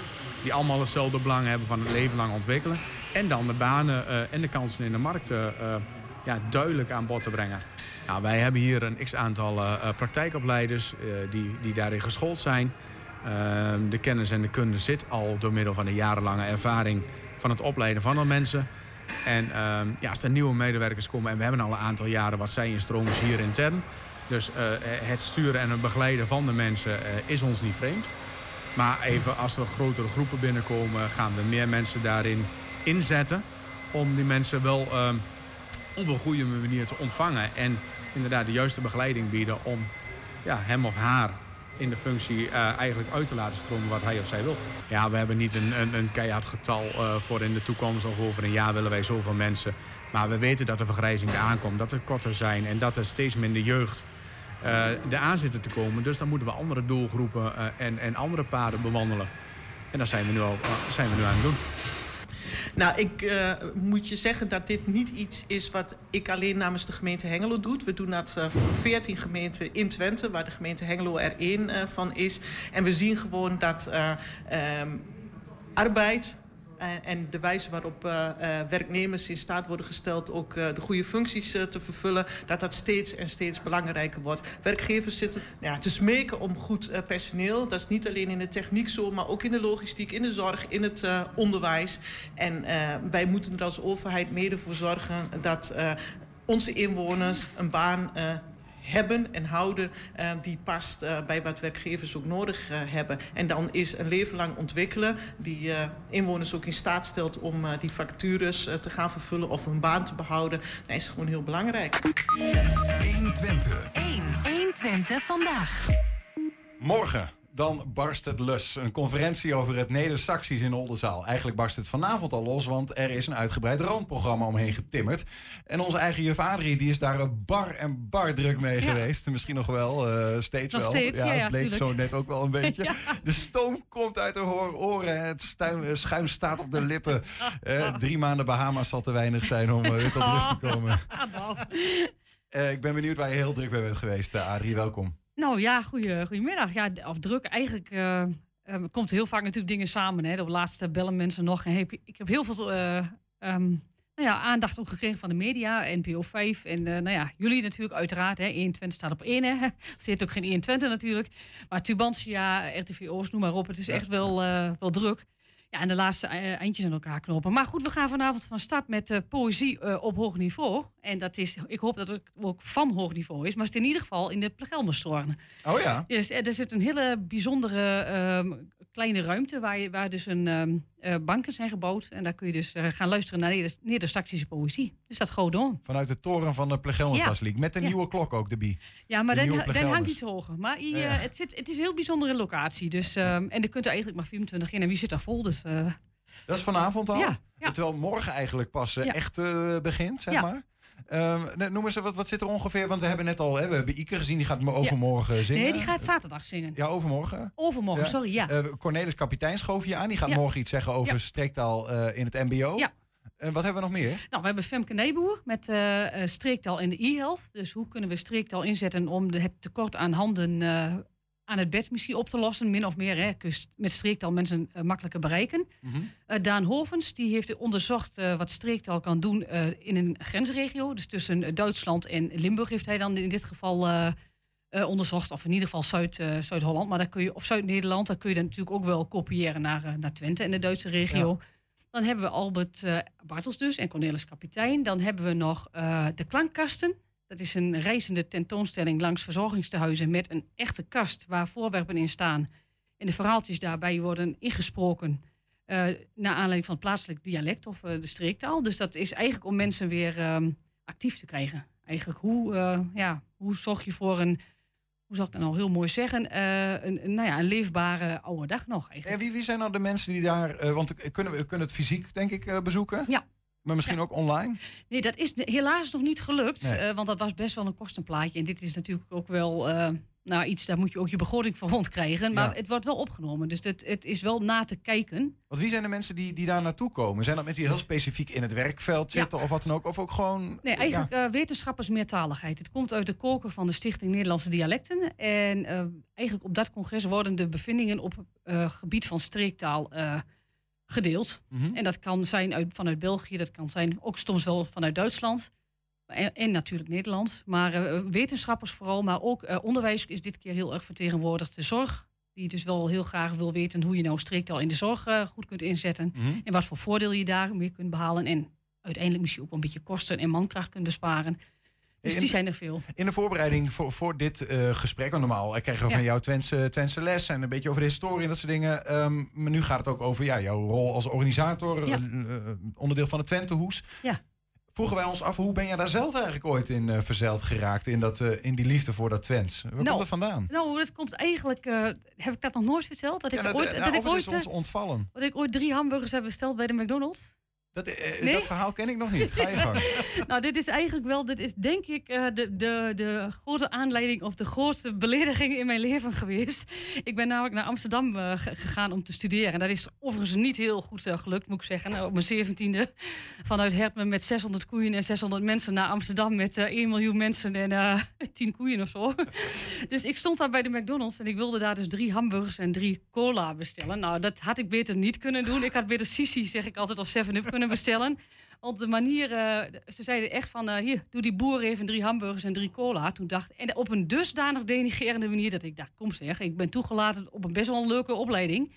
Die allemaal hetzelfde belang hebben van het leven lang ontwikkelen. En dan de banen en de kansen in de markt ja, duidelijk aan bod te brengen. Nou, wij hebben hier een x-aantal eh, eh, praktijkopleiders eh, die, die daarin geschoold zijn. Ehm, de kennis en de kunde zit al door middel van de jarenlange ervaring van het opleiden van de mensen. En ehm, ja, als er nieuwe medewerkers komen, en we hebben al een aantal jaren wat zij in stromers hier intern. Dus het sturen en het begeleiden van de mensen is ons niet vreemd. Maar even als er grotere groepen binnenkomen, gaan we meer mensen daarin inzetten. Om die mensen wel ehm, op een goede manier te ontvangen. En inderdaad de juiste begeleiding bieden om ja, hem of haar in de functie eh, eigenlijk uit te laten stromen wat hij of zij wil. Ja, we hebben niet een, een, een keihard getal eh, voor in de toekomst of over een jaar willen wij zoveel mensen. Maar we weten dat de vergrijzing eraan komt, dat er korter zijn en dat er steeds minder jeugd uh, eraan zitten te komen. Dus dan moeten we andere doelgroepen en, en andere paden bewandelen. En dat zijn we nu, al, zijn we nu aan het doen. Nou, ik uh, moet je zeggen dat dit niet iets is wat ik alleen namens de gemeente Hengelo doe. We doen dat uh, voor 14 gemeenten in Twente, waar de gemeente Hengelo er één uh, van is. En we zien gewoon dat um, arbeid, en de wijze waarop uh, uh, werknemers in staat worden gesteld ook uh, de goede functies te vervullen, dat dat steeds en steeds belangrijker wordt. Werkgevers zitten ja, te smeken om goed personeel. Dat is niet alleen in de techniek zo, maar ook in de logistiek, in de zorg, in het onderwijs. En wij moeten er als overheid mede voor zorgen dat onze inwoners een baan hebben en houden uh, die past uh, bij wat werkgevers ook nodig uh, hebben. En dan is een leven lang ontwikkelen die inwoners ook in staat stelt om die factures te gaan vervullen of een baan te behouden. Dat is gewoon heel belangrijk. 120. 1. 120 vandaag. Morgen dan barst het los. Een conferentie over het Neder-Saxisch in Oldenzaal. Eigenlijk barst het vanavond al los, want er is een uitgebreid randprogramma omheen getimmerd. En onze eigen juf Adrie, die is daar bar en bar druk mee ja. geweest. Misschien nog wel, uh, steeds nog wel. Steeds, ja, ja, bleek tuurlijk. zo net ook wel een (laughs) beetje. De stoom komt uit de oren, het stuim, schuim staat op de lippen. Uh, drie maanden Bahamas zal te weinig zijn om uh, tot rust te komen. (laughs) Uh, ik ben benieuwd waar je heel druk mee bent geweest, Adrie. Welkom. Nou ja, goeie, goedemiddag. Ja, of druk. Eigenlijk uh, uh, komt heel vaak natuurlijk dingen samen. Hè. Op laatste bellen mensen nog. En ik heb heel veel uh, um, nou ja, aandacht ook gekregen van de media, NPO 5. En nou ja, jullie natuurlijk uiteraard. Hè. 21 staat op 1. Hè. (laughs) Er zit ook geen 21 natuurlijk. Maar Tubantia, RTV Oost, noem maar op. Het is echt wel, wel druk. Ja, en de laatste eindjes aan elkaar knopen. Maar goed, we gaan vanavond van start met uh, poëzie uh, op hoog niveau. En dat is, ik hoop dat het ook van hoog niveau is. Maar het is in ieder geval in de Plegelmerstornen. Oh ja? Dus er zit een hele bijzondere um, kleine ruimte waar, je, waar dus een um, uh, banken zijn gebouwd. En daar kun je dus gaan luisteren naar Neder Neder-Saxische poëzie. Dus dat gewoon door. Vanuit de toren van de Plegelmersbasiliek. Ja. Met een ja. nieuwe klok ook, de bie. Ja, maar dan, dan hangt iets hoger. Maar hier, ja. het, zit, het is een heel bijzondere locatie. Dus, um, en er kunt er eigenlijk maar 24 in. En wie zit daar vol? Dus... Dat is vanavond al? Terwijl morgen eigenlijk pas echt begint, zeg maar. Um, noem eens, wat, wat zit er ongeveer? Want we hebben net al, hè, we hebben Ike gezien, die gaat overmorgen zingen. Nee, die gaat zaterdag zingen. Ja, overmorgen? Overmorgen, sorry, ja. Uh, Cornelis Kapitein schoof je aan, die gaat morgen iets zeggen over streektaal in het mbo. Ja. En wat hebben we nog meer? Nou, we hebben Femke Nijboer met uh, streektaal in de e-health. Dus hoe kunnen we streektaal inzetten om de, het tekort aan handen aan het bed misschien op te lossen, min of meer. Hè, met streektaal mensen uh, makkelijker bereiken. Mm -hmm. uh, Daan Hovens die heeft onderzocht uh, wat streektaal kan doen in een grensregio. Dus tussen Duitsland en Limburg heeft hij dan in dit geval onderzocht. Of in ieder geval Zuid-Holland. Zuid maar daar kun je, of Zuid-Nederland, daar kun je dan natuurlijk ook wel kopiëren naar, naar Twente en de Duitse regio. Ja. Dan hebben we Albert Bartels dus en Cornelis Kapitein. Dan hebben we nog de klankkasten. Dat is een reizende tentoonstelling langs verzorgingstehuizen met een echte kast waar voorwerpen in staan. En de verhaaltjes daarbij worden ingesproken uh, naar aanleiding van het plaatselijk dialect of uh, de streektaal. Dus dat is eigenlijk om mensen weer um, actief te krijgen. Eigenlijk hoe, uh, ja, hoe zorg je voor een, hoe zal ik dat nou heel mooi zeggen, een, een, nou ja, een leefbare oude dag nog. Eigenlijk. En wie, wie zijn nou de mensen die daar, want kunnen we kunnen het fysiek denk ik bezoeken? Ja. Maar misschien ja. ook online? Nee, dat is helaas nog niet gelukt. Nee. Uh, want dat was best wel een kostenplaatje. En dit is natuurlijk ook wel uh, nou, iets, daar moet je ook je begroting voor rondkrijgen. Maar ja. het wordt wel opgenomen. Dus het, het is wel na te kijken. Want wie zijn de mensen die, die daar naartoe komen? Zijn dat mensen die heel specifiek in het werkveld zitten ja. of wat dan ook? Of ook gewoon... Nee, eigenlijk uh, wetenschappers meertaligheid. Het komt uit de koker van de Stichting Nederlandse Dialecten. En eigenlijk op dat congres worden de bevindingen op gebied van streektaal gedeeld. Mhm. Mm -hmm. En dat kan zijn uit, vanuit België, dat kan zijn ook soms wel vanuit Duitsland. En, en natuurlijk Nederland. Maar uh, wetenschappers vooral, maar ook uh, onderwijs is dit keer heel erg vertegenwoordigd. De zorg, die dus wel heel graag wil weten hoe je nou streektaal in de zorg uh, goed kunt inzetten. Mhm. Mm -hmm. En wat voor voordeel je daarmee kunt behalen. En uiteindelijk misschien ook een beetje kosten en mankracht kunt besparen. Dus in, die zijn er veel. In de voorbereiding voor, voor dit uh, gesprek, want normaal krijgen we ja. van jou Twentse, Twentse les en een beetje over de historie en dat soort dingen. Um, maar nu gaat het ook over ja, jouw rol als organisator, ja. uh, onderdeel van het Twentehoes. Ja. Vroegen wij ons af, hoe ben jij daar zelf eigenlijk ooit in uh, verzeild geraakt, in, dat, in die liefde voor dat Twents? Waar nou, komt dat vandaan? Nou, dat komt eigenlijk, heb ik dat nog nooit verteld? Dat ik ja, dat, ooit, nou, dat ik ooit ooit, ons ontvallen. Dat ik ooit drie hamburgers heb besteld bij de McDonald's. Dat, eh, Nee? dat verhaal ken ik nog niet. Ga je gang. (laughs) nou, dit is eigenlijk wel, dit is denk ik eh, de, de, de grote aanleiding of de grootste belediging in mijn leven geweest. Ik ben namelijk naar Amsterdam eh, ge- gegaan om te studeren. En dat is overigens niet heel goed eh, gelukt, moet ik zeggen. Nou, op mijn zeventiende vanuit Hertmen met 600 koeien en 600 mensen naar Amsterdam met eh 1 miljoen mensen en eh 10 koeien of zo. (laughs) dus ik stond daar bij de McDonald's en ik wilde daar dus drie hamburgers en drie cola bestellen. Nou, dat had ik beter niet kunnen doen. Ik had beter Sisi, zeg ik altijd, of 7-Up kunnen bestellen. Want de manier, eh, ze zeiden echt van, eh, hier, doe die boer even drie hamburgers en drie cola. Toen dacht en op een dusdanig denigerende manier dat ik dacht, kom zeg, ik ben toegelaten op een best wel een leuke opleiding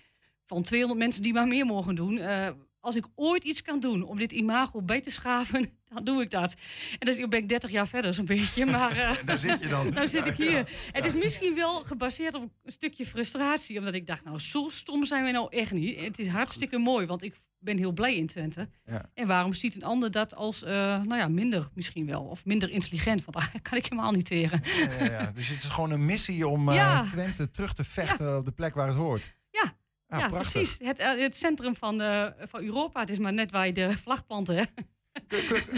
van 200 mensen die maar meer mogen doen. Eh, als ik ooit iets kan doen om dit imago bij te schaven, (laughs) dan doe ik dat. En dus ben ik 30 jaar verder zo'n beetje, (laughs) maar... Daar zit je dan. (laughs) nou zit ik hier. Het is misschien wel gebaseerd op een stukje frustratie. Omdat ik dacht, nou, zo stom zijn we nou echt niet. Het is hartstikke mooi, want ik ben heel blij in Twente. Ja. En waarom ziet een ander dat als, eh, nou ja, minder misschien wel. Of minder intelligent, want (laughs) daar kan ik helemaal niet tegen. Ja, ja, ja. Dus het is gewoon een missie om eh. Twente terug te vechten op de plek waar het hoort. Ja, Ja, ja precies. Het, eh, het centrum van, van Europa. Het is maar net waar je de vlag plant, hè.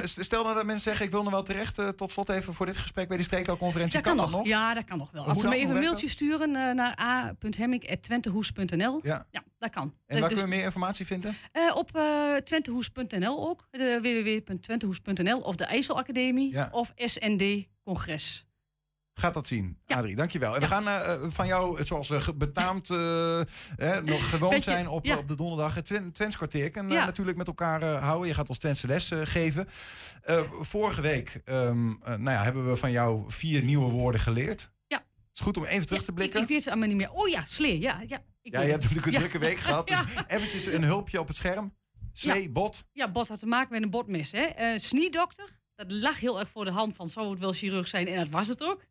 Stel nou dat mensen zeggen, ik wil nog wel terecht, eh, tot slot even voor dit gesprek bij die streektaalconferentie. Dat kan, dat nog. nog? Ja, dat kan nog wel. Als ze me even een mailtje sturen eh, naar a.hemming.twentehoes.nl. Ja. ja, dat kan. En waar Dus- kunnen we meer informatie vinden? Eh, op eh twentehoes.nl ook. De www.twentehoes.nl of de IJsselacademie Ja. of SND Congres. Gaat dat zien, Adrie. Dankjewel. En we gaan eh, eh, van jou, eh, zoals we eh, hè, nog gewoon Beetje, zijn op, ja. op de donderdag het Twen Twents kwartier. En Ja. natuurlijk met elkaar houden. Je gaat ons Twentse les geven. Vorige week ehm, eh, nou ja, hebben we van jou vier nieuwe woorden geleerd. Ja. Het is goed om even terug te Ik, blikken. ik weet het allemaal niet meer. Oh ja, slee. Ja, ja, ik ja, je hebt natuurlijk een Ja. drukke week (laughs) gehad. Dus eventjes een hulpje op het scherm. Slee, bot. Ja, bot had te maken met een botmes. Hè. Sniedokter, dat lag heel erg voor de hand van zou het wel chirurg zijn en dat was het ook.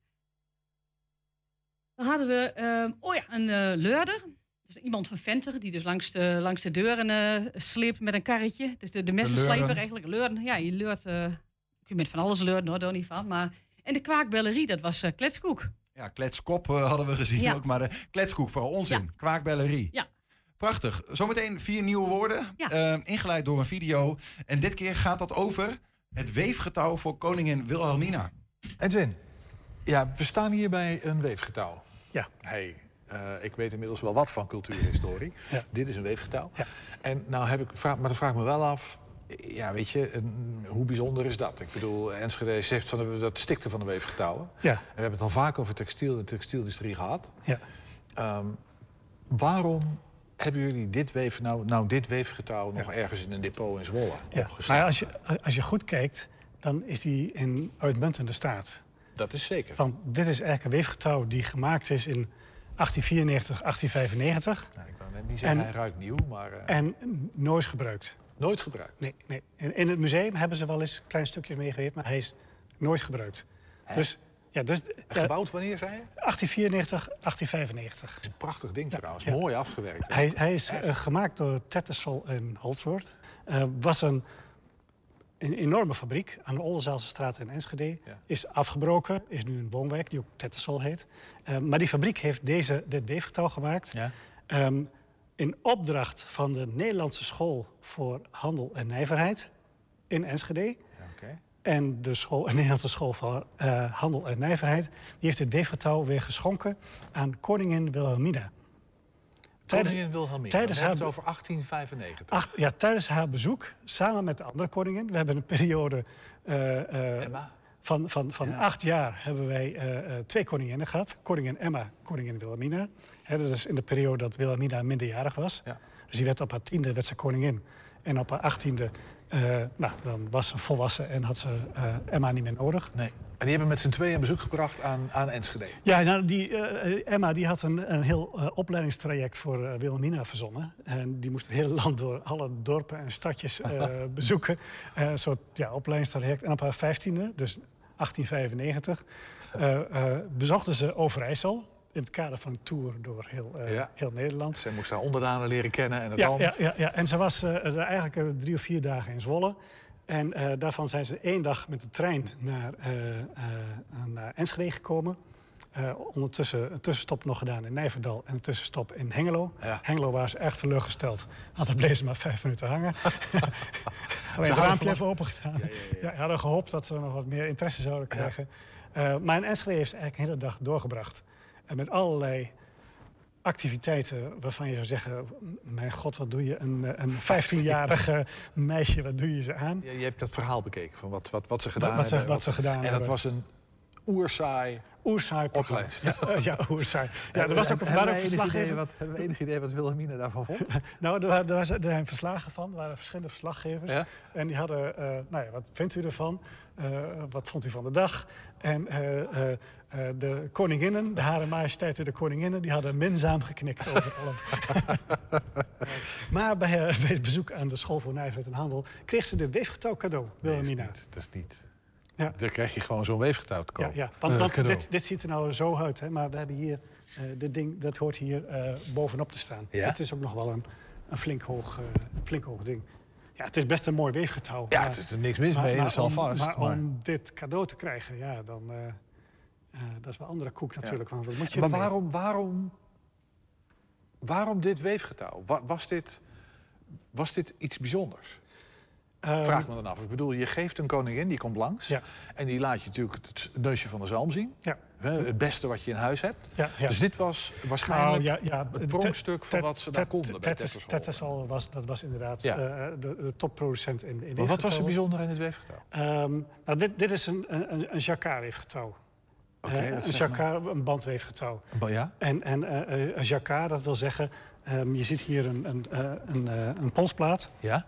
Dan hadden we, ehm, oh ja, een eh leurder. Dus iemand van Venter, die dus langs de, langs de deuren eh sleept met een karretje. Dus de, de messensleper eigenlijk. Leurden, ja, je leurt, eh je met van alles leurden hoor, daar niet van. Maar, en de kwaakbellerie, dat was eh, kletskoek. Ja, kletskop hadden we gezien Ja. ook. Maar de kletskoek, vooral onzin. Kwaakbellerie. Ja. Prachtig. Zometeen vier nieuwe woorden. Ja. eh, ingeleid door een video. En dit keer gaat dat over het weefgetouw voor koningin Wilhelmina. Edwin, ja, we staan hier bij een weefgetouw. Ja. Hey, eh, ik weet inmiddels wel wat van cultuurhistorie. (laughs) Ja. Dit is een weefgetouw. En nou heb ik, vraag, maar dan vraag ik me wel af, ja, weet je, een- hoe bijzonder is dat? Ik bedoel, Enschede heeft van de, dat stikte van de weefgetouwen. Ja. En we hebben het al vaak over textiel en textielindustrie gehad. Ja. Ehm, waarom hebben jullie dit, weef, nou, nou dit weefgetouw nog ergens in een depot in Zwolle Ja. opgeslagen? Maar als je, als je goed kijkt, dan is die in uitmuntende staat. Dat is zeker. Want dit is eigenlijk een weefgetouw die gemaakt is in 1894, 1895. Nou, ik wou net niet zeggen, En- hij ruikt nieuw, maar eh, En nooit gebruikt. nooit gebruikt. Nee, nee. In, in het museum hebben ze wel eens klein stukjes meegegeven, maar hij is nooit gebruikt. Dus, ja, dus, ja, Gebouwd wanneer, zei je? 1894, 1895. Het is een prachtig ding trouwens, ja. mooi afgewerkt. Hij, hij is eh, gemaakt door Tettersol en Holdsworth. Eh was een, een enorme fabriek aan de Oldenzaalse straat in Enschede. Is afgebroken, is nu een woonwijk die ook Tettersol heet. Eh, maar die fabriek heeft deze, dit weefgetouw gemaakt. Ehm, in opdracht van de Nederlandse School voor Handel en Nijverheid in Enschede. Oké. En de, school, de Nederlandse School voor eh, Handel en Nijverheid... die heeft het weefgetouw weer geschonken aan koningin Wilhelmina. Koningin Wilhelmina. tijdens haar- het over 1895. Ach, ja, tijdens haar bezoek, samen met de andere koningin... we hebben een periode eh, van, van, van acht jaar... hebben wij eh, twee koninginnen gehad. Koningin Emma, koningin Wilhelmina. Hè, dat is in de periode dat Wilhelmina minderjarig was. Dus die werd op haar tiende werd ze koningin. En op haar achttiende, nou, dan was ze volwassen en had ze eh, Emma niet meer nodig. Nee. En die hebben met z'n tweeën een bezoek gebracht aan, aan Enschede. Ja, nou, die, eh, Emma die had een, een heel eh, opleidingstraject voor eh, Wilhelmina verzonnen. En die moest het hele (laughs) land door alle dorpen en stadjes eh, (laughs) bezoeken. Eh, Een soort ja, opleidingstraject. En op haar vijftiende, dus 1895, eh, eh, bezochten ze Overijssel. In het kader van een tour door heel, eh, Ja. heel Nederland. Zij moest haar onderdanen leren kennen en het Ja, land. ja, ja, ja, en ze was eh, eigenlijk eh, drie of vier dagen in Zwolle. En daarvan zijn ze één dag met de trein naar, naar Enschede gekomen. Ondertussen een tussenstop nog gedaan in Nijverdal en een tussenstop in Hengelo. Ja. Hengelo waren ze echt teleurgesteld. Want bleef ze maar vijf minuten hangen. (laughs) Alleen het raampje even open gedaan. Ja, hadden gehoopt dat ze nog wat meer interesse zouden krijgen. Maar in Enschede heeft ze eigenlijk een hele dag doorgebracht. En met allerlei activiteiten waarvan je zou zeggen... mijn god, wat doe je een, eh, een 15-jarige meisje, wat doe je ze aan? Je, je hebt dat verhaal bekeken van wat, wat, wat ze gedaan wat ze- hebben. wat ze gedaan En dat hebben. was een oersaai Oersaai programma. Ja, eh, ja, oersaai. (laughs) Ja, er was ook een waren wat, hebben we enig idee wat Wilhelmina daarvan vond? (laughs) Nou, was- er zijn verslagen van. Er waren verschillende verslaggevers. Ja? En die hadden, eh, nou ja, wat vindt u ervan? Wat vond u van de dag? En eh, de koninginnen, de hare majesteiten de koninginnen... die hadden minzaam geknikt over alles. (laughs) maar bij, eh, bij het bezoek aan de school voor nijverheid en handel... kreeg ze de weefgetouw cadeau, Wilhelmina. Dat is niet. Ja. Dan krijg je gewoon zo'n weefgetouw te Ja, koop. ja, want, Eh, want cadeau. dit, dit ziet er nou zo uit, hè, maar we hebben hier, eh, dit ding, dat hoort hier bovenop te staan. Ja? Het is ook nog wel een, een flink, hoog, flink hoog ding. Ja, het is best een mooi weefgetouw. Ja, maar- het is er niks mis mee, dat is al om, vast, Maar, maar- om dit cadeau te krijgen, ja, dan... eh, dat is wel andere koek natuurlijk. Want moet je Maar waarom, waarom, waarom dit weefgetouw? Wa- Was dit, was dit iets bijzonders? Ehm, Vraag me dan af. Ik bedoel, je geeft een koningin, die komt langs. Ja. En die laat je natuurlijk het neusje van de zalm zien. Ja. Het beste wat je in huis hebt. Ja. Dus dit was waarschijnlijk Nou, ja, ja, het pronkstuk van wat ze daar konden bij. Tetrisol was, dat was inderdaad eh, de, de topproducent in, in Maar wat was er bijzonder in het weefgetouw? Ehm, nou, dit, dit is een, een, een jacquard Eh, een maar. jacquard, een bandweefgetouw. Ja? En, en eh, eh, een jacquard, dat wil zeggen... ehm, je ziet hier een, een, een, een polsplaat. Ja?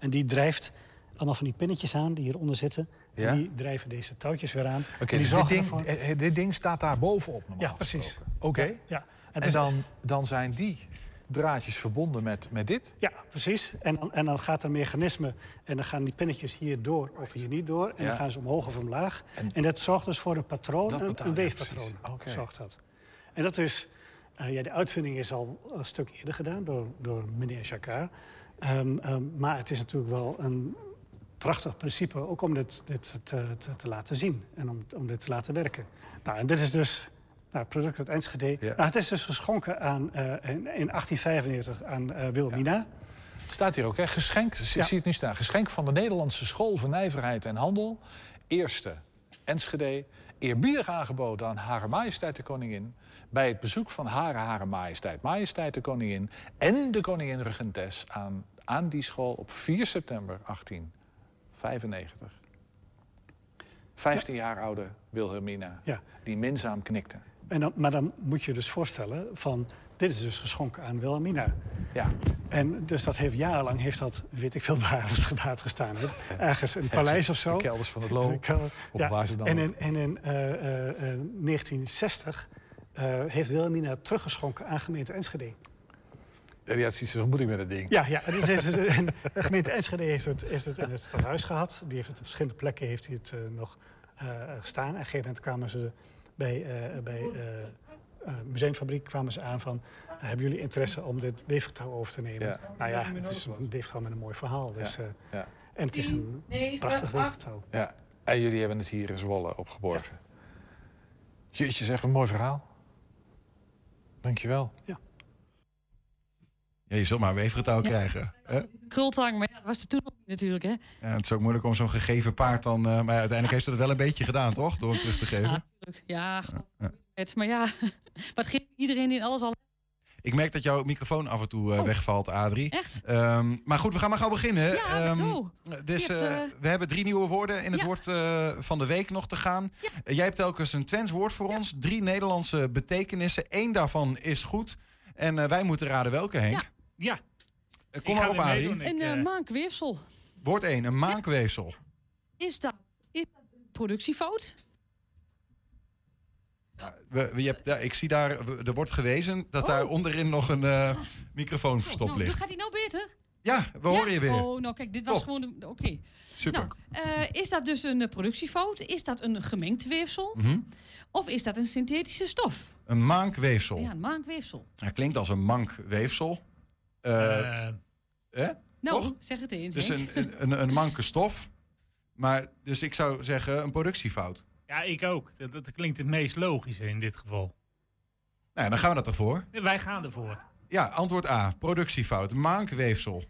En die drijft allemaal van die pinnetjes aan die hieronder zitten. Ja? En die drijven deze touwtjes weer aan. Oké, En dus dit ding, dit ding staat daar bovenop normaal Ja, precies. Oké. Ja, ja. En, is- dan, dan zijn die draadjes verbonden met, met dit? Ja, precies. En dan, en dan gaat er een mechanisme en dan gaan die pinnetjes hier door of hier niet door. En Ja. dan gaan ze omhoog of omlaag. En, dat zorgt dus voor een patroon, een, weefpatroon. Zorgt dat. En dat is, eh, ja, de uitvinding is al een stuk eerder gedaan door, door meneer Jacquard. Ehm, ehm, maar het is natuurlijk wel een prachtig principe, ook om dit, dit te, te, te laten zien en om, om dit te laten werken. Nou, en dit is dus nou, het product uit Enschede. Ja. Nou, het is dus geschonken aan, eh, in, in 1895 aan eh Wilhelmina. Het staat hier ook, hè? Geschenk, Ja. zie het nu staan. Geschenk van de Nederlandse School voor Nijverheid en Handel. Eerste, Enschede. Eerbiedig aangeboden aan Hare Majesteit de Koningin. Bij het bezoek van Hare Hare Majesteit, Majesteit de Koningin. En de Koningin Regentes aan, aan die school op 4 september 1895. 15 jaar oude Wilhelmina, Ja. die minzaam knikte. En dan, maar dan moet je dus voorstellen van... dit is dus geschonken aan Wilhelmina. Ja. En dus dat heeft jarenlang, heeft dat, weet ik veel waar (laughs) het gebaat gestaan heeft. Ergens een paleis of zo. De kelders van het Loo, of waar ze dan En in, en in eh, eh, eh, 1960 eh, heeft Wilhelmina teruggeschonken aan gemeente Enschede. Ja, die had zoiets van, moet ik met dat ding? Ja, ja dus heeft het, en de gemeente Enschede heeft het, heeft het in het stadhuis gehad. Die heeft het op verschillende plekken heeft hij het, nog gestaan. En op een gegeven moment kwamen ze bij, eh bij eh, eh, Museumfabriek kwamen ze aan van... hebben jullie interesse om dit weefgetouw over te nemen? Ja. Nou ja, het is een weefgetouw met een mooi verhaal. Dus, Ja, eh, ja. En het is een prachtig weefgetouw. Ja, en jullie hebben het hier in Zwolle opgeborgen. Jeetje, zeg een mooi verhaal. Dankjewel. Ja. Ja, je zult maar een weefgetouw krijgen. Hè? Krultang, maar ja, dat was er toen nog niet natuurlijk, hè? Ja, het is ook moeilijk om zo'n gegeven paard dan... eh, maar ja, uiteindelijk heeft ze dat wel een beetje gedaan, toch? Door hem terug te geven. Ja, natuurlijk. Ja, god, Ja. het, maar ja, (laughs) wat geeft iedereen in alles al? Ik merk dat jouw microfoon af en toe eh, wegvalt, Adrie. Oh. Echt? Ehm, maar goed, we gaan maar gauw beginnen. Ja, doe. dus, hebt, eh, eh, we hebben drie nieuwe woorden in het woord van de week nog te gaan. Jij hebt telkens een Twents woord voor ons. Drie Nederlandse betekenissen. Eén daarvan is goed. En wij moeten raden welke, Henk. Ja. Eh, kom maar op, meedoen. Een uh, eh, maakweefsel. Woord 1, een maakweefsel. Is dat, is dat een productiefout? We, we- je hebt, ja, ik zie daar, er wordt gewezen dat daar onderin nog een eh, microfoon verstopt Oh. nou, ligt. gaat hij nou beter? Ja, we horen je weer. Oh, nou kijk, dit was gewoon... Oké. Super. Nou, eh, is dat dus een eh, productiefout? Is dat een gemengd weefsel? Mhm. Of is dat een synthetische stof? Een maakweefsel. Ja, een maakweefsel. Ja, klinkt als een mankweefsel. Eh, eh, hè? Nou, Toch? zeg het eens. Dus een, een, een, een manke stof. Maar, dus ik zou zeggen een productiefout. Ja, ik ook. Dat, dat klinkt het meest logische in dit geval. Nou, dan gaan we dat ervoor. Wij gaan ervoor. Ja, antwoord A. Productiefout. Mankweefsel.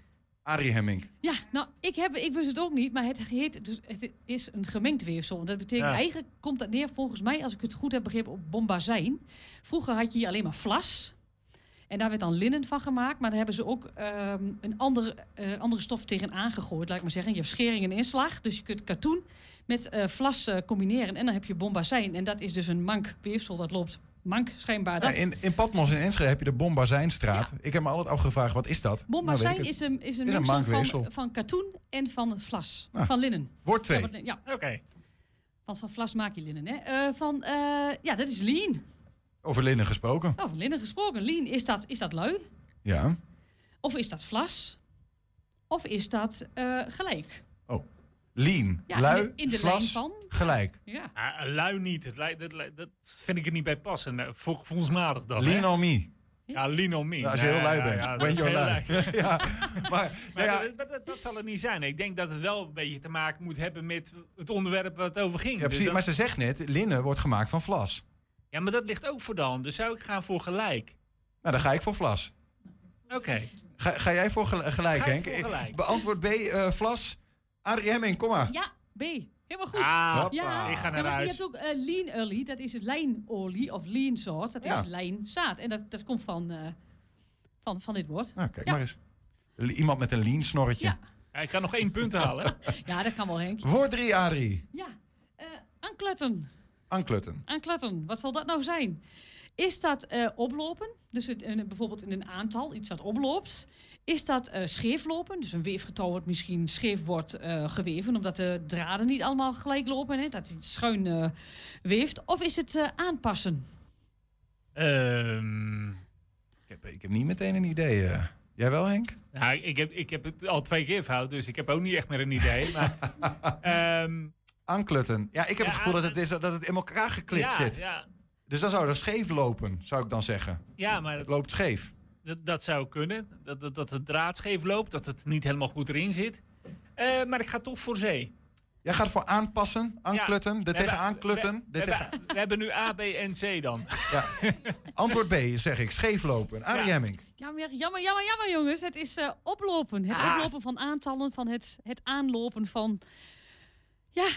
Adrie Hemming. Ja, nou, ik, heb, ik wist het ook niet, maar het, heet, dus het is een gemengd weefsel. Dat betekent Ja. eigenlijk, komt dat neer volgens mij, als ik het goed heb begrepen, op bombazijn. Vroeger had je hier alleen maar vlas. En daar werd dan linnen van gemaakt. Maar daar hebben ze ook ehm, een andere, eh, andere stof tegenaan gegooid, laat ik maar zeggen. Je hebt schering en inslag. Dus je kunt katoen met eh, vlas eh, combineren. En dan heb je bombazijn. En dat is dus een mank weefsel. Dat loopt mank schijnbaar. Dat, Ja, in, in Patmos in Enschede heb je de Bombazijnstraat. Ik heb me altijd afgevraagd, wat is dat? Bombazijn Nou, ik is een, is een Is een mengsel mankweefsel. van, van katoen en van het vlas. Ah. Van linnen. Woord twee. Ja, ja. Oké. Want van vlas maak je linnen, hè? Eh, van, eh, ja, dat is lean. Over linnen gesproken. Oh, van linnen gesproken. Lean, is dat, is dat lui? Ja. Of is dat vlas? Of is dat eh, gelijk? Lean. Ja, lui. in de- in de vlas, lijn van. Gelijk. Ja. Ah, lui niet. Het lijkt- dat, lijkt- dat vind ik er niet bij passen. Eh, vol- Gevoelsmatig dan. Lean hè? on me. Ja, lean on me. Als je Ja, heel lui bent. ja, dat you're heel lui. lui. (laughs) ja, (laughs) maar, Maar nou ja, dat, dat, dat- dat zal het niet zijn. Ik denk dat het wel een beetje te maken moet hebben met het onderwerp waar het over ging. ja, Dus precies. dat- Maar ze zegt net, linnen wordt gemaakt van vlas. Ja, maar dat ligt ook voor de hand. Dus zou ik gaan voor gelijk. Nou, dan ga ik voor vlas. Oké. Ga, ga jij voor gel- gelijk, Ga ik Henk? voor gelijk. Beantwoord B, eh, vlas. Adrie Hemming, kom maar. Ja, B. Helemaal goed. Ah, ja. ik ga naar Ja, huis. Je hebt ook eh, lean olie, dat is lijnolie of lean soort. Dat Ja. is lijnzaad. En dat, dat komt van, eh, van, van dit woord. Nou, kijk Ja. maar eens. Iemand met een lean snorretje. Ja. Ja, ik kan nog één punt halen. (laughs) Ja, dat kan wel, Henk. Woord 3, Adrie. Ja, eh aanklutten. Anklutten. Aanklutten, wat zal dat nou zijn? Is dat eh, oplopen, dus het, eh, bijvoorbeeld in een aantal, iets dat oploopt? Is dat eh scheeflopen, dus een weefgetouw wordt misschien scheef wordt eh, geweven... omdat de draden niet allemaal gelijk lopen, hè, dat hij schuin eh, weeft? Of is het eh, aanpassen? Ehm, Ik heb, ik heb niet meteen een idee. Jij wel, Henk? nou, ik, heb, ik heb het al twee keer fout, dus ik heb ook niet echt meer een idee. Maar, (laughs) ehm, Anklutten. Ja, ik heb Ja, het gevoel dat het, is, dat het in elkaar geklit ja, zit. Ja, Dus dan zou dat scheef lopen, zou ik dan zeggen. ja, maar Het dat, loopt scheef. dat, dat zou kunnen. Dat, dat, dat de draad scheef loopt, dat het niet helemaal goed erin zit. Eh, maar ik ga toch voor zee. Jij gaat voor aanpassen, anklutten, Ja, de we tegen hebben- aanklutten. We, we tegen... hebben, we hebben nu A, B en C dan. Ja. (laughs) Antwoord B, zeg ik. Scheef lopen. Adrie Ja. Hemming. Jammer, jammer, jammer, jammer jongens. Het is eh, oplopen. Het Ah. oplopen van aantallen, van het, het aanlopen van... Ja,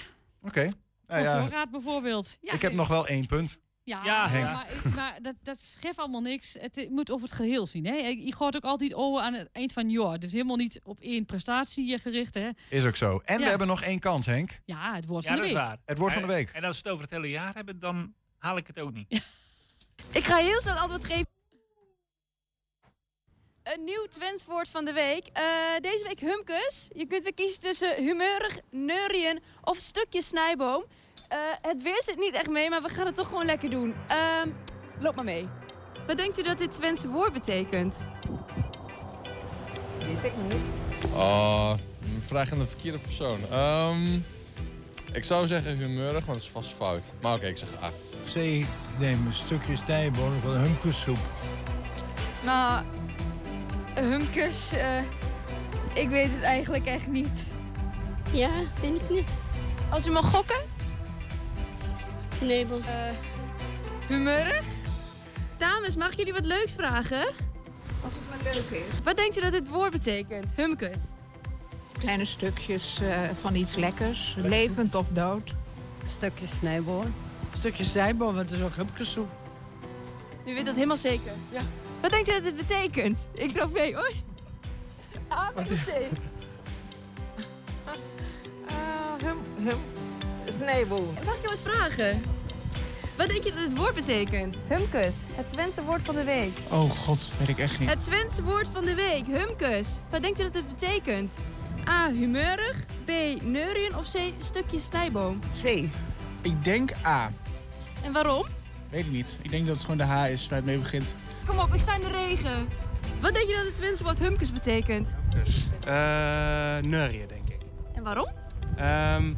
Oké. Nou ja, voorraad bijvoorbeeld. Ja, ik heb nog wel één punt. Ja, Ja, Henk. maar, maar dat, dat geeft allemaal niks. Het moet over het geheel zien. Hè? Je gooit ook altijd over aan het eind van het jaar. Dus helemaal niet op één prestatie eh, gericht. Hè? Is ook zo. En we hebben nog één kans, Henk. Ja, het woord Ja, van dat de is week. waar. Het woord van de En- week. En als we het over het hele jaar hebben, dan haal ik het ook niet. (laughs) Ik ga heel snel het antwoord geven. Een nieuw Twents woord van de week. Eh, deze week humkus. Je kunt weer kiezen tussen humeurig, neurien of stukje snijboom. Eh, het weer zit niet echt mee, maar we gaan het toch gewoon lekker doen. Ehm, loop maar mee. Wat denkt u dat dit Twentse woord betekent? Weet ik niet. Oh, vraag aan de verkeerde persoon. Ehm, ik zou zeggen humeurig, maar dat is vast fout. Maar oké, ik zeg A. C, neem een stukje snijboon van humkussoep. Nou, humkus, eh, ik weet het eigenlijk echt niet. Ja, vind ik niet. Als u mag gokken? Sneeuwbal. humeurig? Dames, mag ik jullie wat leuks vragen? Als het maar leuk is. Wat denkt u dat dit woord betekent? Humkus. Kleine stukjes eh, van iets lekkers, levend of dood. Stukje snijboon. Stukje snijboon, want het is ook hupkesoep. U weet dat helemaal zeker? Ja. Wat denkt u dat dit betekent? Ik loop mee hoor. A, B, C. hum, hum. Snijboon. Mag ik je wat vragen? Wat denk je dat het woord betekent? Humkus, het Twentse woord van de week. Oh god, weet ik echt niet. Het Twentse woord van de week, humkus. Wat denkt u dat het betekent? A, humeurig. B, neurien. Of C, stukje snijboom? C. Ik denk A. En waarom? Weet ik niet. Ik denk dat het gewoon de H is waar het mee begint. Kom op, ik sta in de regen. Wat denk je dat het Twentse woord humkus betekent? Dus, eh neurien, denk ik. En waarom? Ehm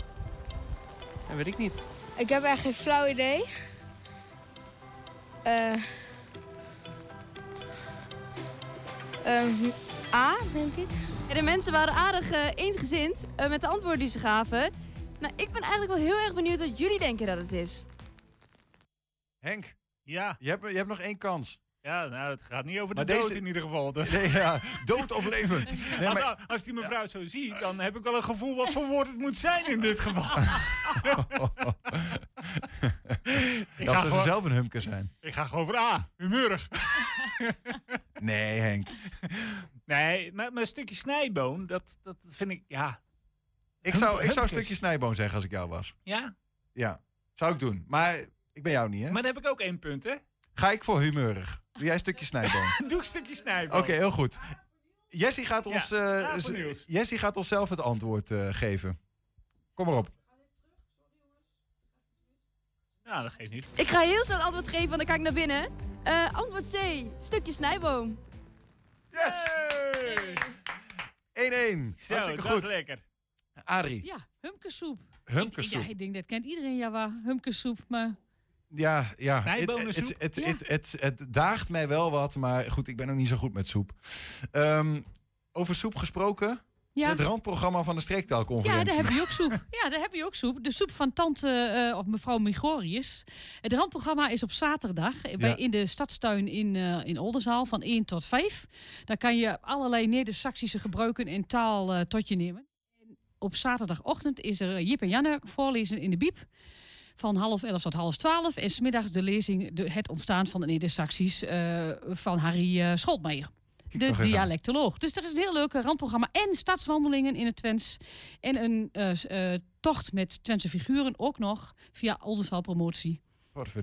dat weet ik niet. Ik heb echt geen flauw idee. Eh ehm, A, denk ik. Ja, de mensen waren aardig eh, eensgezind eh, met de antwoorden die ze gaven. Nou, ik ben eigenlijk wel heel erg benieuwd wat jullie denken dat het is. Henk, Ja. je hebt, je hebt nog één kans. Ja, nou, het gaat niet over de Maar dood deze- in ieder geval. Dus. (laughs) Nee, ja, dood of levend. Nee, als, maar- als die mevrouw het zo ziet, dan heb ik wel een gevoel wat voor woord het moet zijn in dit geval. (laughs) dat ga ze zelf een humke zijn. ik ga gewoon voor A, humeurig. (laughs) Nee, Henk. Nee, maar, maar een stukje snijboon, dat, dat vind ik, ja. Ik zou, ik zou een stukje snijboon zeggen als ik jou was. Ja? Ja, zou ik doen. Maar ik ben jou niet, hè? Maar dan heb ik ook één punt, hè? Ga ik voor humeurig. Doe jij een stukje snijboon? (laughs) Doe een stukje snijboon. Oké, heel goed. Jessie gaat, ons, eh, ja, nieuws. Jessie gaat ons zelf het antwoord eh, geven. Kom maar op. Nou, dat geeft niet. Ik ga heel snel het antwoord geven, want dan kan ik naar binnen. Eh, antwoord C, stukje snijboom. Yes! 1-1. Zo, Hartstikke dat goed. is lekker. Adrie. Ja, humkesoep. Humkesoep. Ja, ik denk dat kent iedereen ja wel. Humkesoep, maar Ja, ja. Het, het, Ja. daagt mij wel wat, maar goed, ik ben ook niet zo goed met soep. Ehm, over soep gesproken. Ja. Het randprogramma van de ja, streektaalconferentie. daar heb je ook soep. (laughs) Ja, daar heb je ook soep. De soep van tante eh, of mevrouw Migorius. Het randprogramma is op zaterdag bij, Ja. in de stadstuin in, eh, in Oldenzaal van 1 tot 5. Daar kan je allerlei Neder-Saxische gebruiken en taal eh, tot je nemen. En op zaterdagochtend is er Jip en Janne voorlezen in de Biep. Van half elf tot half twaalf. En smiddags de lezing de, Het ontstaan van de Neder-Saxies eh, van Harry Scholtmeijer. Kijk De dialectoloog. Dus er is een heel leuk randprogramma. En stadswandelingen in het Twents. En een eh, tocht met Twentse figuren ook nog. Via Oldenzaal Promotie.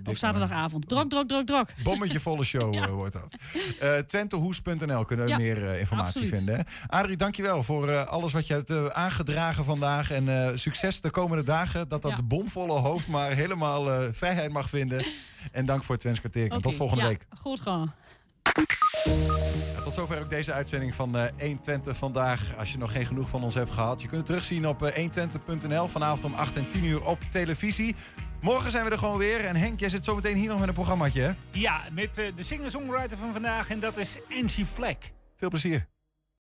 Op zaterdagavond. Drok, drok, drok, drok. Bommetje (laughs) volle show eh, wordt dat. Eh Twentehoes.nl kunnen we Ja, meer eh, informatie absoluut. vinden. Hè? Adrie, dankjewel voor alles wat je hebt aangedragen vandaag. En succes de komende dagen. Dat dat Ja. de bomvolle hoofd maar helemaal vrijheid mag vinden. En dank voor het Twents tot volgende week. Goed. Ja, tot zover ook deze uitzending van eh 120 vandaag. Als je nog geen genoeg van ons hebt gehad. Je kunt het terugzien op eh 120.nl. Vanavond om 8 en 10 uur op televisie. Morgen zijn we er gewoon weer. En Henk, jij zit zometeen hier nog met een programmaatje, hè? Ja, met eh, de singer-songwriter van vandaag en dat is Angie Fleck. Veel plezier.